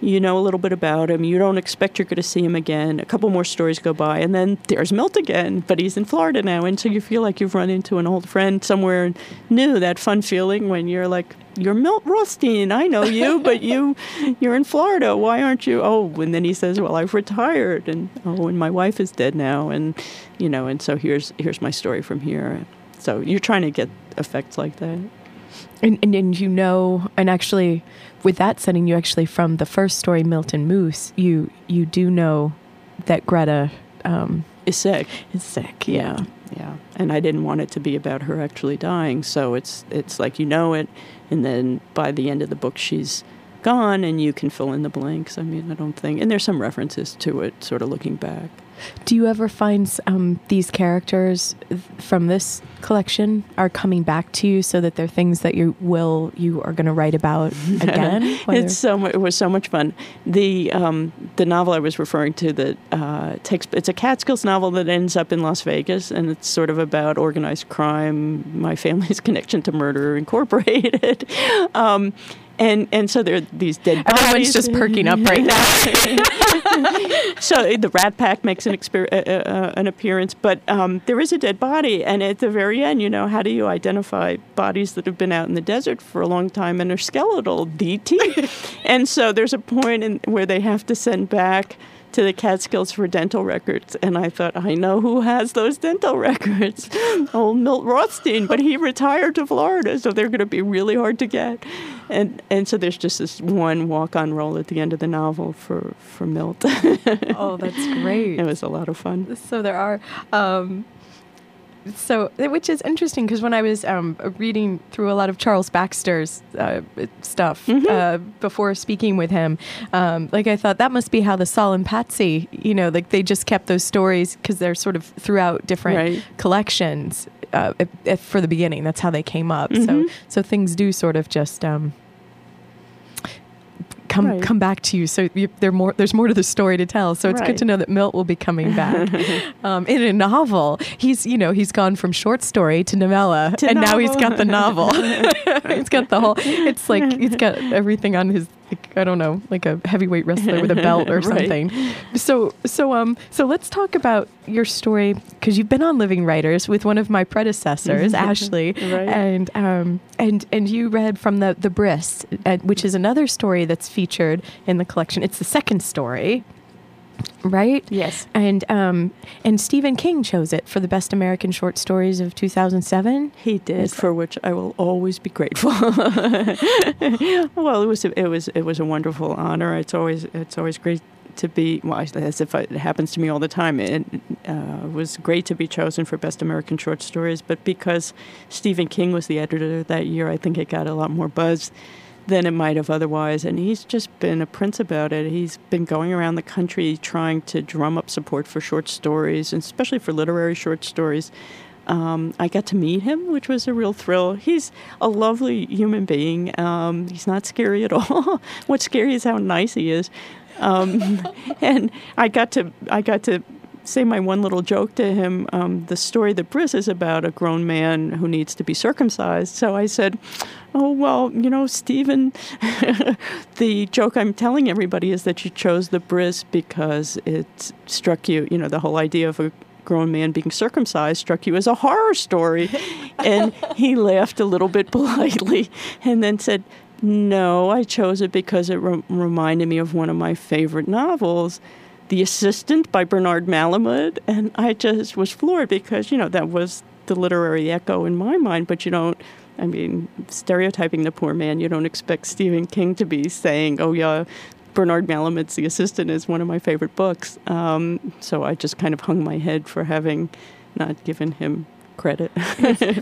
You know a little bit about him. You don't expect you're going to see him again. A couple more stories go by, and then there's Milt again, but he's in Florida now. And so you feel like you've run into an old friend somewhere new. That fun feeling when you're like, you're Milt Rothstein. I know you, but <laughs> you, you're in Florida. Why aren't you? Oh, and then he says, well, I've retired, and oh, and my wife is dead now, and you know, and so here's here's my story from here. So you're trying to get effects like that. And, and and you know, and actually, with that setting, you actually from the first story, Milton Moose, you you do know that Greta um, Is sick. is sick. Yeah. Yeah, and I didn't want it to be about her actually dying, so it's it's like you know it, and then by the end of the book she's gone, and you can fill in the blanks. I mean, I don't think, and there's some references to it, sort of looking back. Do you ever find um, these characters from this collection are coming back to you, so that they're things that you will you are going to write about <laughs> again? It's so much. It was so much fun. The um, the novel I was referring to that uh, takes it's a Catskills novel that ends up in Las Vegas, and it's sort of about organized crime, my family's <laughs> connection to Murder Incorporated, <laughs> um, and and so there are these dead bodies. Everyone's just perking up right now. <laughs> so the Rat Pack makes an exper- uh, uh, uh, an appearance, but um, there is a dead body, and at the very end, you know, how do you identify bodies that have been out in the desert for a long time and are skeletal? DT, <laughs> and so there's a point in where they have to send back to the Catskills for dental records, and I thought, I know who has those dental records, <laughs> old Milt Rothstein, but he retired to Florida, so they're going to be really hard to get, and and so there's just this one walk on roll at the end of the novel for for Milt. <laughs> oh, that's great. It was a lot of fun. so there are um, so which is interesting because when i was um, reading through a lot of charles baxter's uh, stuff uh, before speaking with him um, like i thought that must be how the saul and patsy you know like they just kept those stories because they're sort of throughout different Right. collections uh, if, if for the beginning that's how they came up. So so things do sort of just um, come Right. come back to you. So you, there more. There's more to the story to tell. So it's good to know that Milt will be coming back <laughs> um, in a novel. He's you know he's gone from short story to novella, To and now he's novel. got the novel. <laughs> <laughs> he's got the whole. It's like he's got everything on his. Like, I don't know, like a heavyweight wrestler with a <laughs> belt or Right. something. So so um so let's talk about your story because you've been on Living Writers with one of my predecessors, <laughs> Ashley, Right. and um and and you read from the the Bris, uh, which is another story that's featured in the collection. It's the second story, right? Yes. And um and Stephen King chose it for the best American short stories of 2007. He did, It's- for which I will always be grateful. <laughs> well, it was a, it was it was a wonderful honor. It's always it's always great to be well, as if it happens to me all the time. It uh, was great to be chosen for best American short stories, but because Stephen King was the editor that year, I think it got a lot more buzz than it might have otherwise. And he's just been a prince about it. He's been going around the country trying to drum up support for short stories, and especially for literary short stories. Um, I got to meet him, which was a real thrill. He's a lovely human being. Um, he's not scary at <laughs> all. What's scary is how nice he is. Um, <laughs> and I got to I got to say my one little joke to him. Um, the story that Bris is about a grown man who needs to be circumcised. So I said, "Oh well, you know, Stephen, <laughs> the joke I'm telling everybody is that you chose the Bris because it struck you. You know, the whole idea of a grown man being circumcised struck you as a horror story." <laughs> and he laughed a little bit politely, and then said. No, I chose it because it re- reminded me of one of my favorite novels, The Assistant by Bernard Malamud. And I just was floored because, you know, that was the literary echo in my mind, but you don't, I mean, stereotyping the poor man, you don't expect Stephen King to be saying, oh, yeah, Bernard Malamud's The Assistant is one of my favorite books. Um, so I just kind of hung my head for having not given him credit.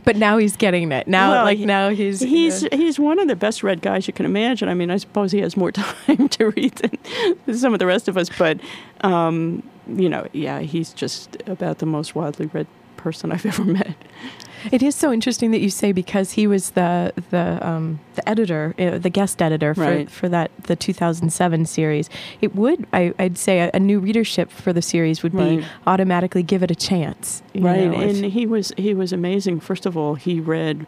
but now he's getting it. Now, Well, like now he's He's uh, he's one of the best read guys you can imagine. I mean, I suppose he has more <laughs> time to read than <laughs> some of the rest of us, but um, you know, yeah, he's just about the most widely read person I've ever met. It is so interesting that you say because he was the the um, the editor, uh, the guest editor for, Right. for that the 2007 series. It would I, I'd say a, a new readership for the series would be automatically give it a chance, right know, and he was he was amazing first of all he read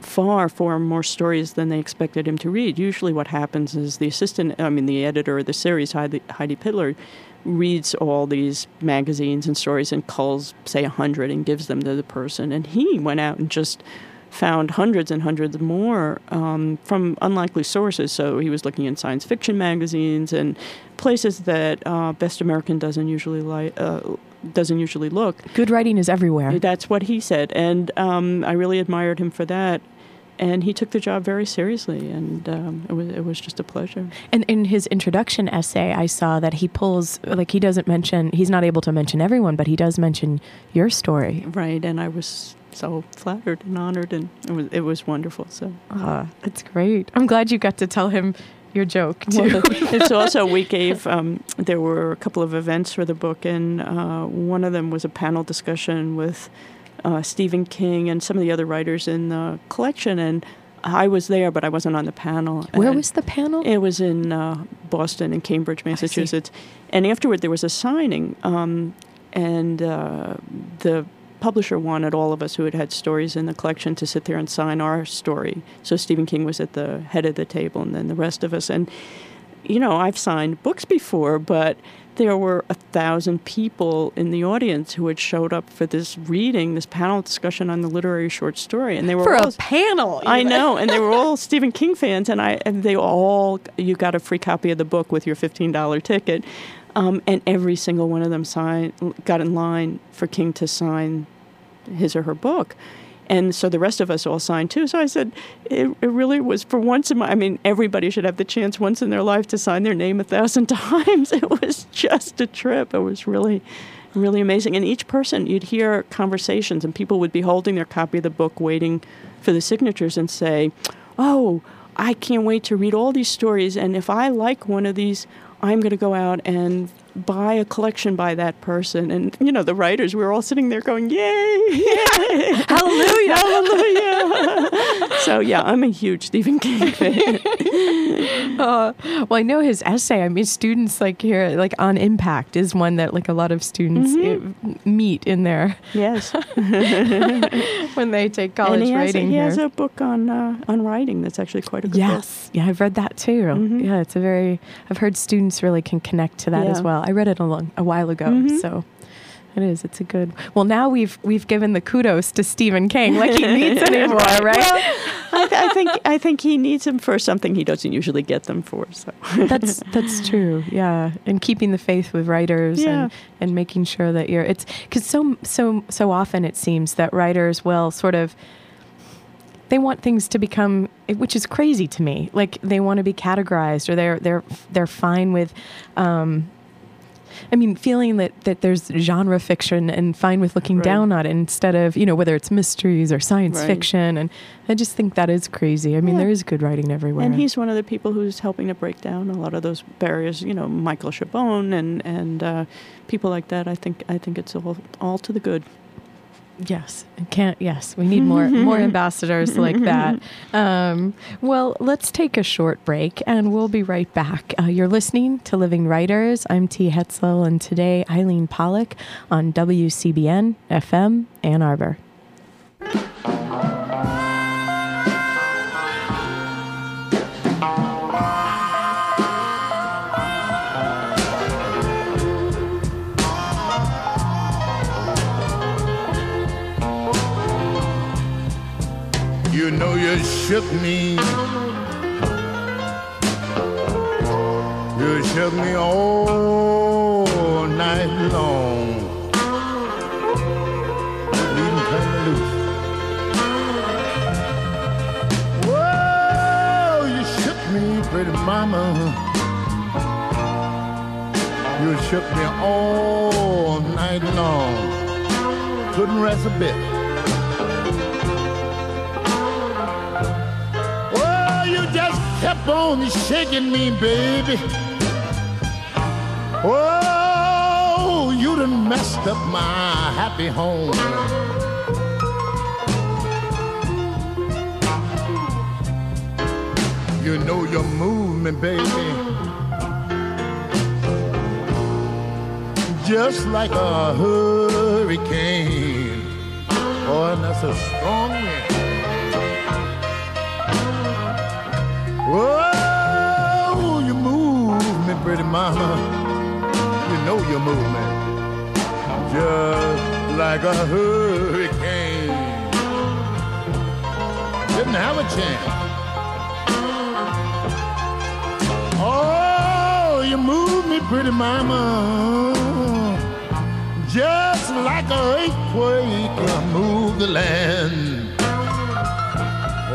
far far more stories than they expected him to read usually what happens is the assistant i mean the editor of the series heidi, heidi Pitlor, reads all these magazines and stories and culls say a hundred and gives them to the person and he went out and just found hundreds and hundreds more um, from unlikely sources. So he was looking in science fiction magazines and places that uh, Best American doesn't usually like. Uh, doesn't usually look. good writing is everywhere. That's what he said, and um, I really admired him for that. And he took the job very seriously, and um, it was it was just a pleasure. And in his introduction essay, I saw that he pulls like he doesn't mention he's not able to mention everyone, but he does mention your story. Right, and I was so flattered and honored, and it was it was wonderful. So Ah, that's great. I'm glad you got to tell him your joke too. <laughs> <laughs> It's also we gave um, there were a couple of events for the book, and uh, one of them was a panel discussion with uh, Stephen King and some of the other writers in the collection, and I was there, but I wasn't on the panel. Where And was the panel? It was in uh, Boston and Cambridge, Massachusetts, and afterward there was a signing, um, and uh, the publisher wanted all of us who had had stories in the collection to sit there and sign our story. So Stephen King was at the head of the table, and then the rest of us. And you know, I've signed books before, but there were a thousand people in the audience who had showed up for this reading, this panel discussion on the literary short story, and they were For all a panel. I even. know, and they were all <laughs> Stephen King fans, and I and they all you got a free copy of the book with your fifteen dollar ticket, um, and every single one of them signed got in line for King to sign his or her book. And so the rest of us all signed too. So I said, it, it really was for once in my, I mean, everybody should have the chance once in their life to sign their name a thousand <laughs> times. It was just a trip. It was really, really amazing. And each person, you'd hear conversations, and people would be holding their copy of the book, waiting for the signatures, and say, "Oh, I can't wait to read all these stories. And if I like one of these, I'm going to go out and buy a collection by that person." And you know, the writers, we were all sitting there going, "Yay! Yay! <laughs> Hallelujah. Hallelujah!" so yeah, I'm a huge Stephen King fan. <laughs> Uh, well, I know his essay. I mean, students like here, like on impact, is one that like a lot of students Mm-hmm. uh, meet in there yes, <laughs> when they take college and he has, writing he here. has a book on uh, on writing that's actually quite a good book. Yes, yeah, I've read that too. Mhm. Yeah, it's a very. I've heard students really can connect to that as Yeah. Well. I read it a long, a while ago, Mhm. so it is. It's a good. Well, now we've we've given the kudos to Stephen King, like he needs <laughs> anymore, right? Well, I, th- I think I think he needs them for something he doesn't usually get them for. So that's that's true. Yeah, and keeping the faith with writers Yeah. and and making sure that you're. It's because so so so often it seems that writers will sort of. They want things to become, which is crazy to me. Like they want to be categorized, or they're they're they're fine with. Um, I mean, feeling that, that there's genre fiction and fine with looking Right. down on it instead of, you know, whether it's mysteries or science Right. fiction. And I just think that is crazy. I mean, Yeah. there is good writing everywhere. and he's one of the people who's helping to break down a lot of those barriers. You know, Michael Chabon and and uh, people like that. I think I think it's all all to the good. Yes, can't. Yes, we need more <laughs> more ambassadors like that. <laughs> Um, well, let's take a short break, and we'll be right back. Uh, you're listening to Living Writers. I'm T. Hetzel, and today Eileen Pollack on WCBN FM Ann Arbor. Shook me. You shook me all night long. Couldn't even loose. Whoa, you shook me, pretty mama. You shook me all night long. Couldn't rest a bit. Just kept on shaking me, baby. Oh, you done messed up my happy home. You know your movement, baby. Just like a hurricane. Oh, and that's a strong wind. Oh, you move me, pretty mama. You know your movement. Just like a hurricane. Didn't have a chance. Oh, you move me, pretty mama. Just like a earthquake, you move the land.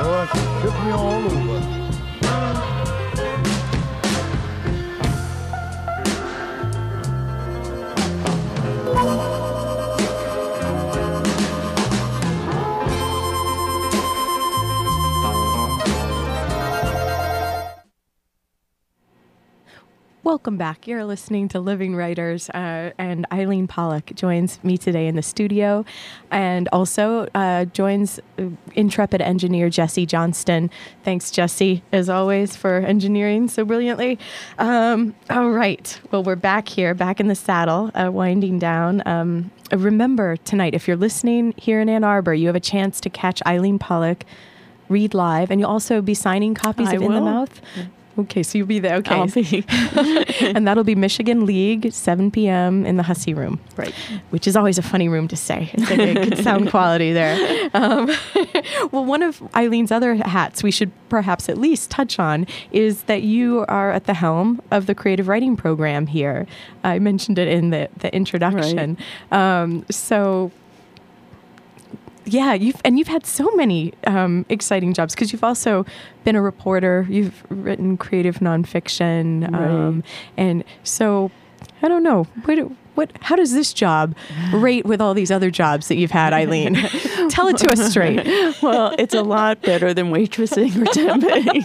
Oh, she took me all over. Welcome back. You're listening to Living Writers, uh, and Eileen Pollack joins me today in the studio, and also uh, joins uh, intrepid engineer Jesse Johnston. Thanks, Jesse, as always, for engineering so brilliantly. Um, all right. Well, we're back here, back in the saddle, uh, winding down. Um, remember tonight, if you're listening here in Ann Arbor, you have a chance to catch Eileen Pollock read live, and you'll also be signing copies I of In the will. Mouth. Okay, so you'll be there. Okay, I'll be <laughs> and that'll be Michigan League, 7 p.m. in the Hussey Room, right. which is always a funny room to say. It's like a good <laughs> sound quality there. Um, <laughs> well, one of Eileen's other hats we should perhaps at least touch on is that you are at the helm of the creative writing program here. I mentioned it in the, the introduction. Um, so yeah, you've and you've had so many um, exciting jobs because you've also been a reporter. You've written creative nonfiction, um, and so I don't know what what how does this job rate with all these other jobs that you've had, Eileen? <laughs> Tell it to us straight. Well, it's a lot better than waitressing or temping.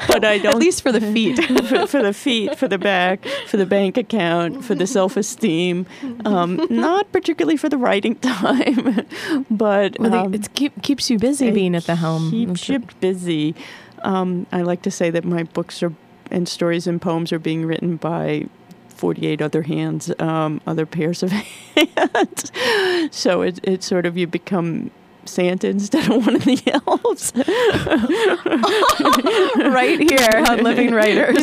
<laughs> but I don't At least for the feet. <laughs> for, for the feet, for the back, for the bank account, for the self esteem. Um, not particularly for the writing time, but Well, um, it keep, keeps you busy being at the helm. Keeps you busy. Um, I like to say that my books are and stories and poems are being written by 48 other hands, um, other pairs of <laughs> hands. so it, it's sort of you become Santa instead of one of the elves. <laughs> right here <laughs> on Living Writers.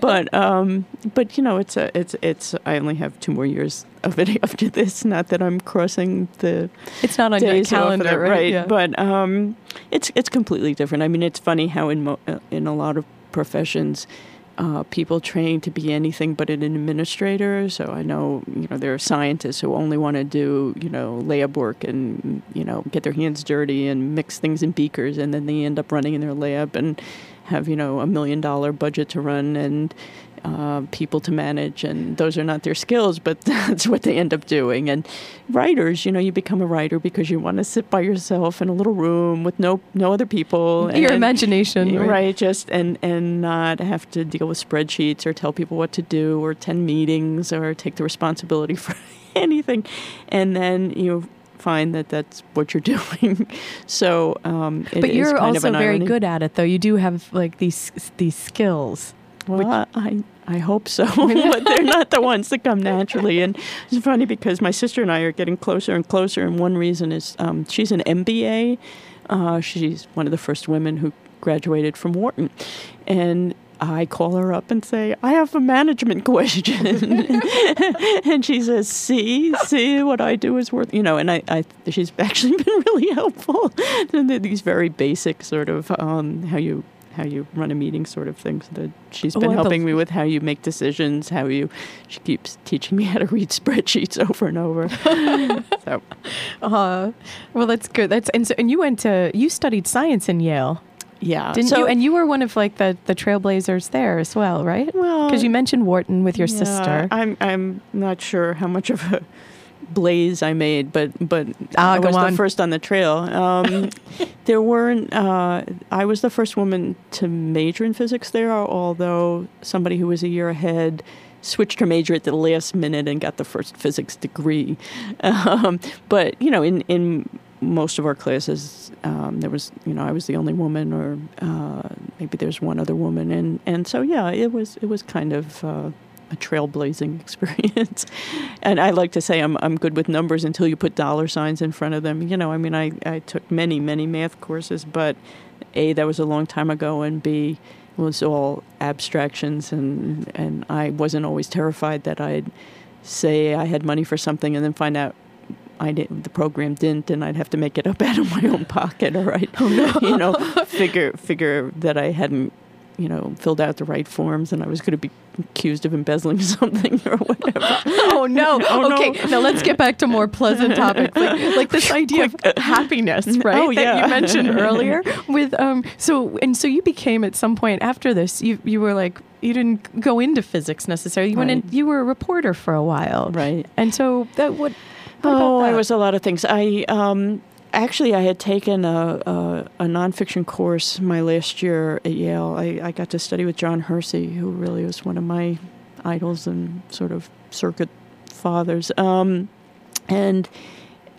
but um, but you know, it's a it's it's. I only have two more years of it after this. Not that I'm crossing the It's not on your calendar, it, right? Yeah. But um, it's it's completely different. I mean, it's funny how in mo- uh, in a lot of professions. Uh, people train to be anything but an administrator. So I know, you know, there are scientists who only want to do, you know, lab work and, you know, get their hands dirty and mix things in beakers, and then they end up running in their lab and have, you know, a million dollar budget to run and uh, people to manage, and those are not their skills, but <laughs> that's what they end up doing. And writers, you know, you become a writer because you want to sit by yourself in a little room with no no other people. Your and- imagination, right. right? Just and and not have to deal with spreadsheets or tell people what to do or attend meetings or take the responsibility <laughs> for anything, and then you find that that's what you're <laughs> doing. so, um, it but you're kind of also very irony. good at it, though. You do have like these these skills. Well, I I hope so, <laughs> but they're not the ones that come naturally. And it's funny because my sister and I are getting closer and closer. And one reason is um, she's an MBA. Uh, she's one of the first women who graduated from Wharton, and. I call her up and say, I have a management <laughs> question. <laughs> and she says, see, see what I do is worth, you know, and I, I she's actually been really helpful. These very basic sort of um, how you how you run a meeting sort of things that she's been I helping bel- me with how you make decisions, how you she keeps teaching me <laughs> how to read spreadsheets <laughs> over and over. <laughs> so Uh, well, that's good. That's and so, and you went to you studied science in Yale. yeah. Didn't so, you? And you were one of like the the trailblazers there as well, right? Well, because you mentioned Wharton with your yeah, sister. I'm I'm not sure how much of a blaze I made, but but Ah, I was on. the first on the trail. Um, <laughs> there weren't. Uh, I was the first woman to major in physics there, although somebody who was a year ahead switched her major at the last minute and got the first physics degree. Um, but you know, in in most of our classes, um, there was you know I was the only woman, or uh, maybe there's one other woman, and and so yeah, it was it was kind of. Uh, a trailblazing <laughs> experience. and I like to say I'm I'm good with numbers until you put dollar signs in front of them. You know, I mean I, I took many, many math courses, but A, that was a long time ago and B it was all abstractions and and I wasn't always terrified that I'd say I had money for something and then find out I didn't, the program didn't, and I'd have to make it up <laughs> out of my own pocket, or oh, I'd, you know, <laughs> figure figure that I hadn't, you know, filled out the right forms, and I was going to be accused of embezzling <laughs> something or whatever. Oh no! <laughs> Oh, no. okay, now let's get back to more pleasant <laughs> topics, like, like this idea of happiness, right? Oh, That yeah. you mentioned earlier. With um, so and so you became at some point after this, you you were like you didn't go into physics necessarily. You went in, you were a reporter for a while, Right. And so that what? what about Oh, I was a lot of things. I um, actually I had taken a, a a nonfiction course my last year at Yale. I, I got to study with John Hersey, who really was one of my idols and sort of circuit fathers. Um, and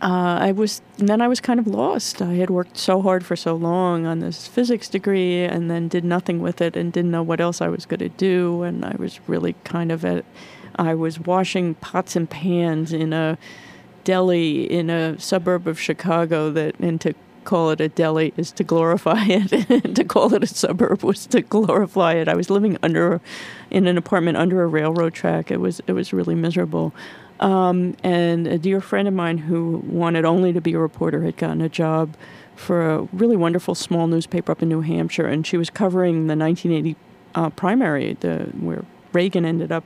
uh, I was then I was kind of lost. I had worked so hard for so long on this physics degree, and then did nothing with it, and didn't know what else I was going to do. And I was really kind of at. I was washing pots and pans in a deli in a suburb of Chicago. That and to call it a deli is to glorify <laughs> it, and to call it a suburb was to glorify it. I was living under in an apartment under a railroad track. It was it was really miserable. Um, and a dear friend of mine who wanted only to be a reporter had gotten a job for a really wonderful small newspaper up in New Hampshire, and she was covering the 1980 uh, primary, the where Reagan ended up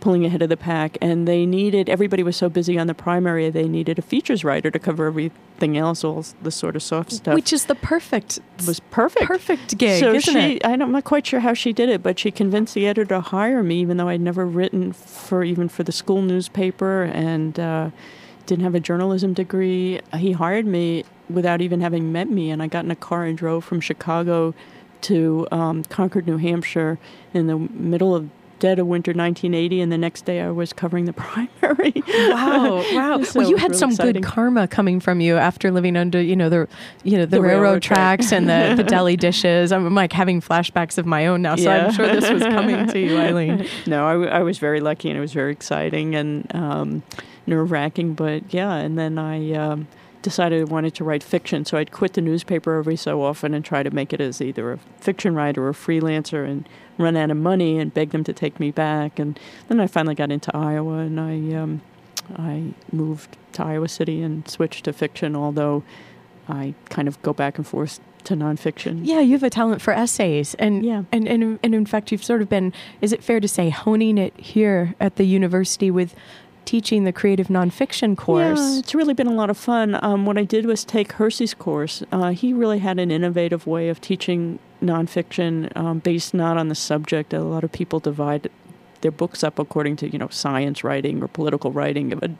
pulling ahead of the pack, and they needed everybody was so busy on the primary, they needed a features writer to cover everything else, all the sort of soft stuff. which is the perfect was perfect. perfect gig, so isn't she, it? I don't, I'm not quite sure how she did it, but she convinced the editor to hire me, even though I'd never written for even for the school newspaper and uh, didn't have a journalism degree. He hired me without even having met me, and I got in a car and drove from Chicago to um, Concord, New Hampshire, in the middle of dead of winter 1980, and the next day I was covering the <laughs> primary. Wow, <laughs> wow. So well, you had some exciting. good karma coming from you after living under, you know, the, you know, the, The railroad, railroad track. tracks and the, <laughs> the deli dishes. I'm like having flashbacks of my own now, so Yeah. I'm sure this was coming to you, Eileen. no, I, w- I was very lucky and it was very exciting and um, nerve wracking. But yeah, and then I um, decided I wanted to write fiction. So I'd quit the newspaper every so often and try to make it as either a fiction writer or a freelancer and run out of money and beg them to take me back. And then I finally got into Iowa and I, um, I moved to Iowa City and switched to fiction, although I kind of go back and forth to nonfiction. Yeah, you have a talent for essays, and Yeah. and, and and in fact, you've sort of been. Is it fair to say honing it here at the university with teaching the creative nonfiction course? Yeah, it's really been a lot of fun. Um, what I did was take Hersey's course. Uh, he really had an innovative way of teaching nonfiction um, based not on the subject. A lot of people divide their books up according to you know science writing or political writing, but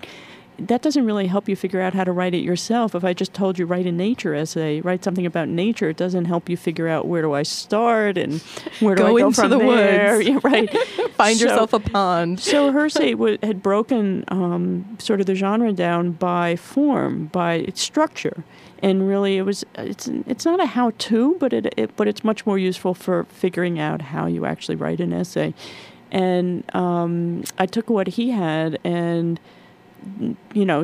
that doesn't really help you figure out how to write it yourself. If I just told you write a nature essay, write something about nature, it doesn't help you figure out where do I start and <laughs> where do Go I go into from the there. woods. <laughs> Yeah, right. <laughs> Find So- yourself a pond. so Hersey w- had broken um, sort of the genre down by form, by its structure, and really it was it's it's not a how-to, but it, it but it's much more useful for figuring out how you actually write an essay. And um, I took what he had and you know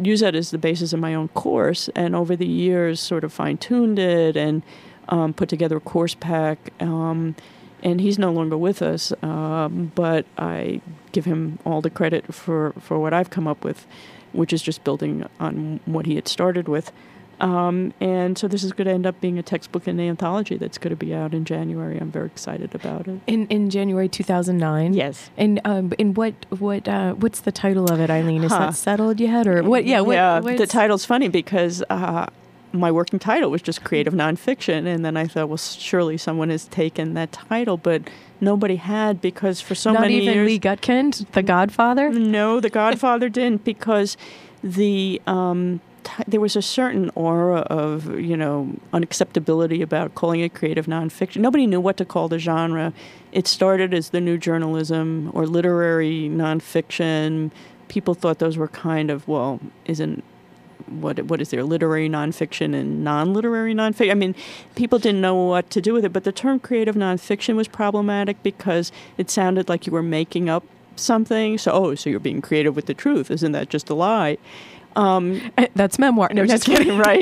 use that as the basis of my own course, and over the years sort of fine-tuned it and um, put together a course pack. Um, and he's no longer with us. Um, but I give him all the credit for, for what I've come up with, which is just building on what he had started with. Um, and so this is going to end up being a textbook and anthology that's going to be out in January. I'm very excited about it. In in January 2009. Yes. And um, in what what uh, what's the title of it, Eileen? Is Huh. that settled yet, or what? Yeah. What, yeah. what's- The title's funny because uh, my working title was just creative nonfiction, and then I thought, well, surely someone has taken that title, but nobody had because for so Not many even years, Lee Gutkind, The Godfather. no, The Godfather didn't because the um, there was a certain aura of you know unacceptability about calling it creative nonfiction. Nobody knew what to call the genre. It started as the new journalism or literary nonfiction. People thought those were kind of well, isn't what what is there literary nonfiction and non-literary nonfiction? I mean, people didn't know what to do with it. But the term creative nonfiction was problematic because it sounded like you were making up something. So oh, so you're being creative with the truth? Isn't that just a lie? That's memoir. No, just kidding. right.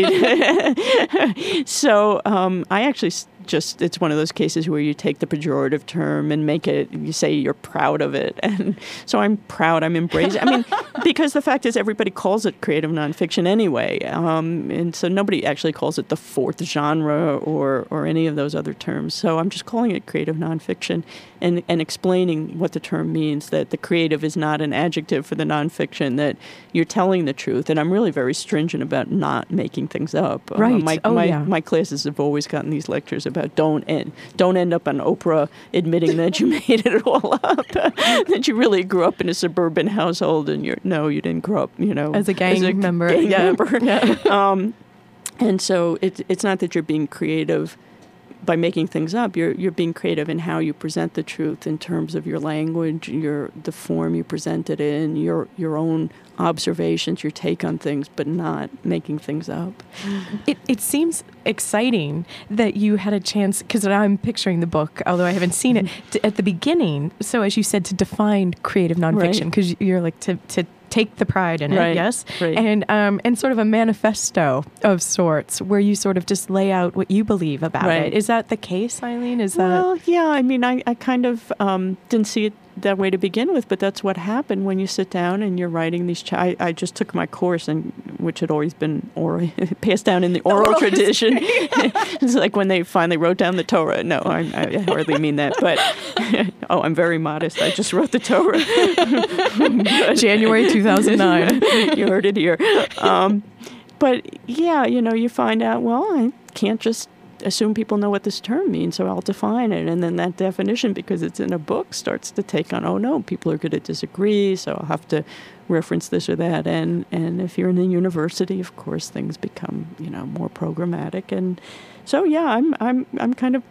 <laughs> <laughs> so um, I actually just it's one of those cases where you take the pejorative term and make it you say you're proud of it. <laughs> And so i'm proud i'm embracing i mean <laughs> because the fact is everybody calls it creative nonfiction anyway. Um, and so nobody actually calls it the fourth genre or or any of those other terms. So i'm just calling it creative nonfiction and and explaining what the term means that the creative is not an adjective for the nonfiction that you're telling the truth. And i'm really very stringent about not making things up. Uh, Right. my, Oh, my, yeah. my classes have always gotten these lectures about don't end don't end up on Oprah admitting that you <laughs> made it all up <laughs> that you really grew up in a suburban household and you're no you didn't grow up you know As a gang member. gang <laughs> Yeah. member um, and so it, it's not that you're being creative by making things up. You're you're being creative in how you present the truth in terms of your language, your the form you present it in, your your own observations, your take on things, but not making things up. It, it seems exciting that you had a chance because I'm picturing the book, although I haven't seen it to, at the beginning. So, as you said, to define creative nonfiction, Right. because you're like to to take the pride in it, yes, right. and um and sort of a manifesto of sorts where you sort of just lay out what you believe about Right. it. Is that the case, Eileen? Is that Well, yeah. I mean, I, I kind of um, didn't see it that way to begin with, but that's what happened when you sit down and you're writing these. I, I just took my course, and which had always been oral, <laughs> passed down in the oral oral tradition. <laughs> it's like when they finally wrote down the Torah. No, I, I hardly mean that, but <laughs> oh, I'm very modest. I just wrote the Torah. January 2009? you heard it here. Um, but yeah, you know, you find out, well, I can't just assume people know what this term means, so I'll define it. And then that definition, because it's in a book, starts to take on, oh no, people are going to disagree, so I'll have to reference this or that. And, and if you're in a university, of course, things become, you know, more programmatic. And so, yeah, I'm, I'm, I'm kind of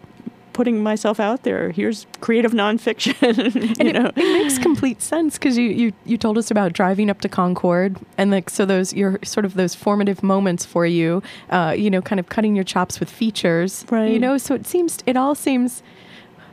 putting myself out there. Here's creative nonfiction. <laughs> And you know, it, it makes complete sense because you, you you told us about driving up to Concord and like so those your sort of those formative moments for you, uh, you know, kind of cutting your chops with features, right? You know, so it seems it all seems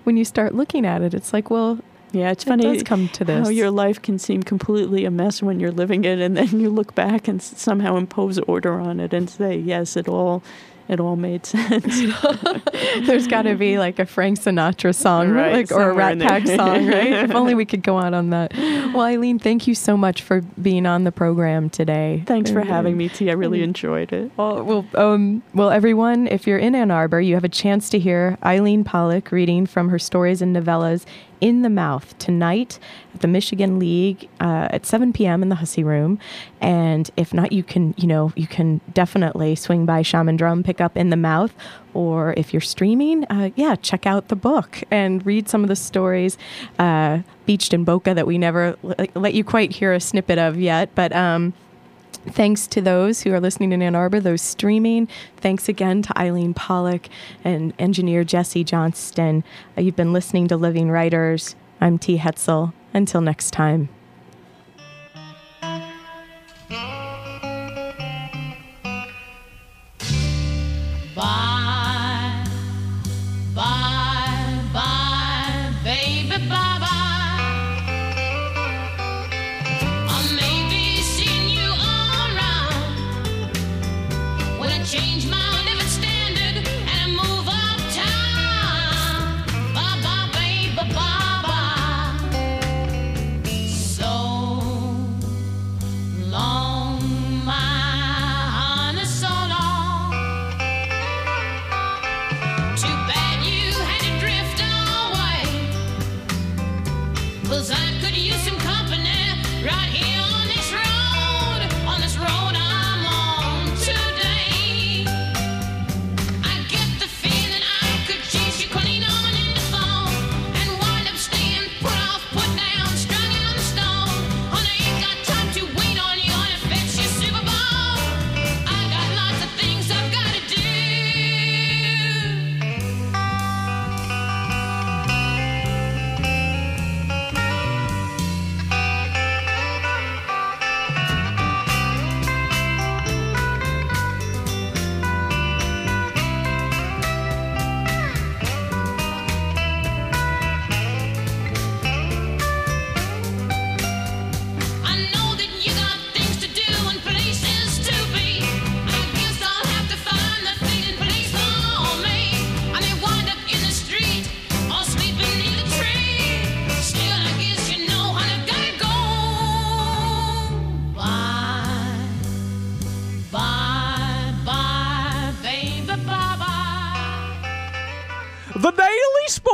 when you start looking at it, it's like well, Yeah, it's It funny. does come to How this. your life can seem completely a mess when you're living it, and then you look back and somehow impose order on it and say, "Yes, it all, it all made sense." <laughs> there's got to be like a Frank Sinatra song, Right, like or a Rat. Pack song, right? <laughs> if only we could go out on that. Well, Eileen, thank you so much for being on the program today. Thanks for having me, T. I really enjoyed it. Well, well, um, well, everyone, if you're in Ann Arbor, you have a chance to hear Eileen Pollack reading from her stories and novellas in the Mouth tonight at the Michigan League uh, at 7 p.m. in the Hussey Room. And if not, you can, you know, you can definitely swing by Shaman Drum, pick up In the Mouth, or if you're streaming, uh, yeah, check out the book and read some of the stories uh, beached in Boca that we never l- let you quite hear a snippet of yet, but. Um, Thanks to those who are listening in Ann Arbor, those streaming. Thanks again to Eileen Pollack and engineer Jesse Johnston. You've been listening to Living Writers. I'm T. Hetzel. Until next time.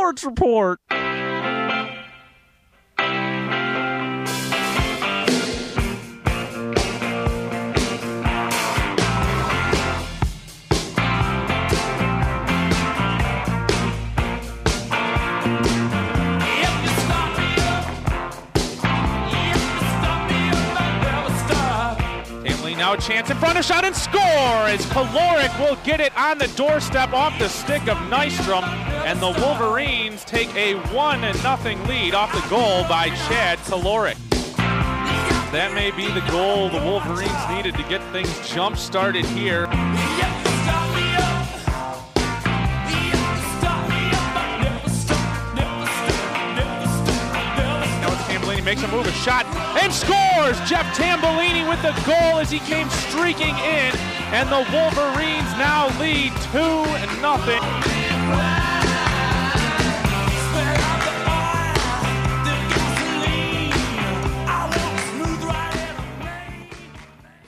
Sports Report. Now a chance in front of shot and score as Kolarik will get it on the doorstep off the stick of Nystrom, and the Wolverines take a 1-0 lead off the goal by Chad Kolarik. That may be the goal the Wolverines needed to get things jump-started here. makes a move, a shot, and scores! Jeff Tambellini with the goal as he came streaking in, and the Wolverines now lead 2 0.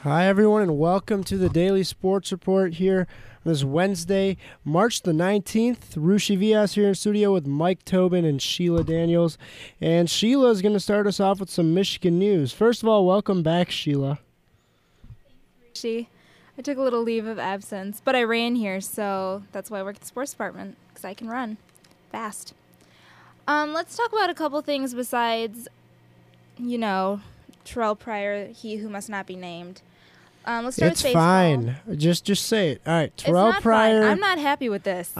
Hi, everyone, and welcome to the Daily Sports Report here on this Wednesday, March the 19th. Rushi Vyas here in studio with Mike Tobin and Sheila Daniels. And Sheila is going to start us off with some Michigan news. First of all, welcome back, Sheila. She, I took a little leave of absence, but I ran here, so that's why I work at the sports department because I can run fast. Um, let's talk about a couple things besides, you know, Terrell Pryor, he who must not be named. Um, let's start It's with baseball. fine. Just just say it. All right, It's Terrell not Pryor. fine. I'm not happy with this.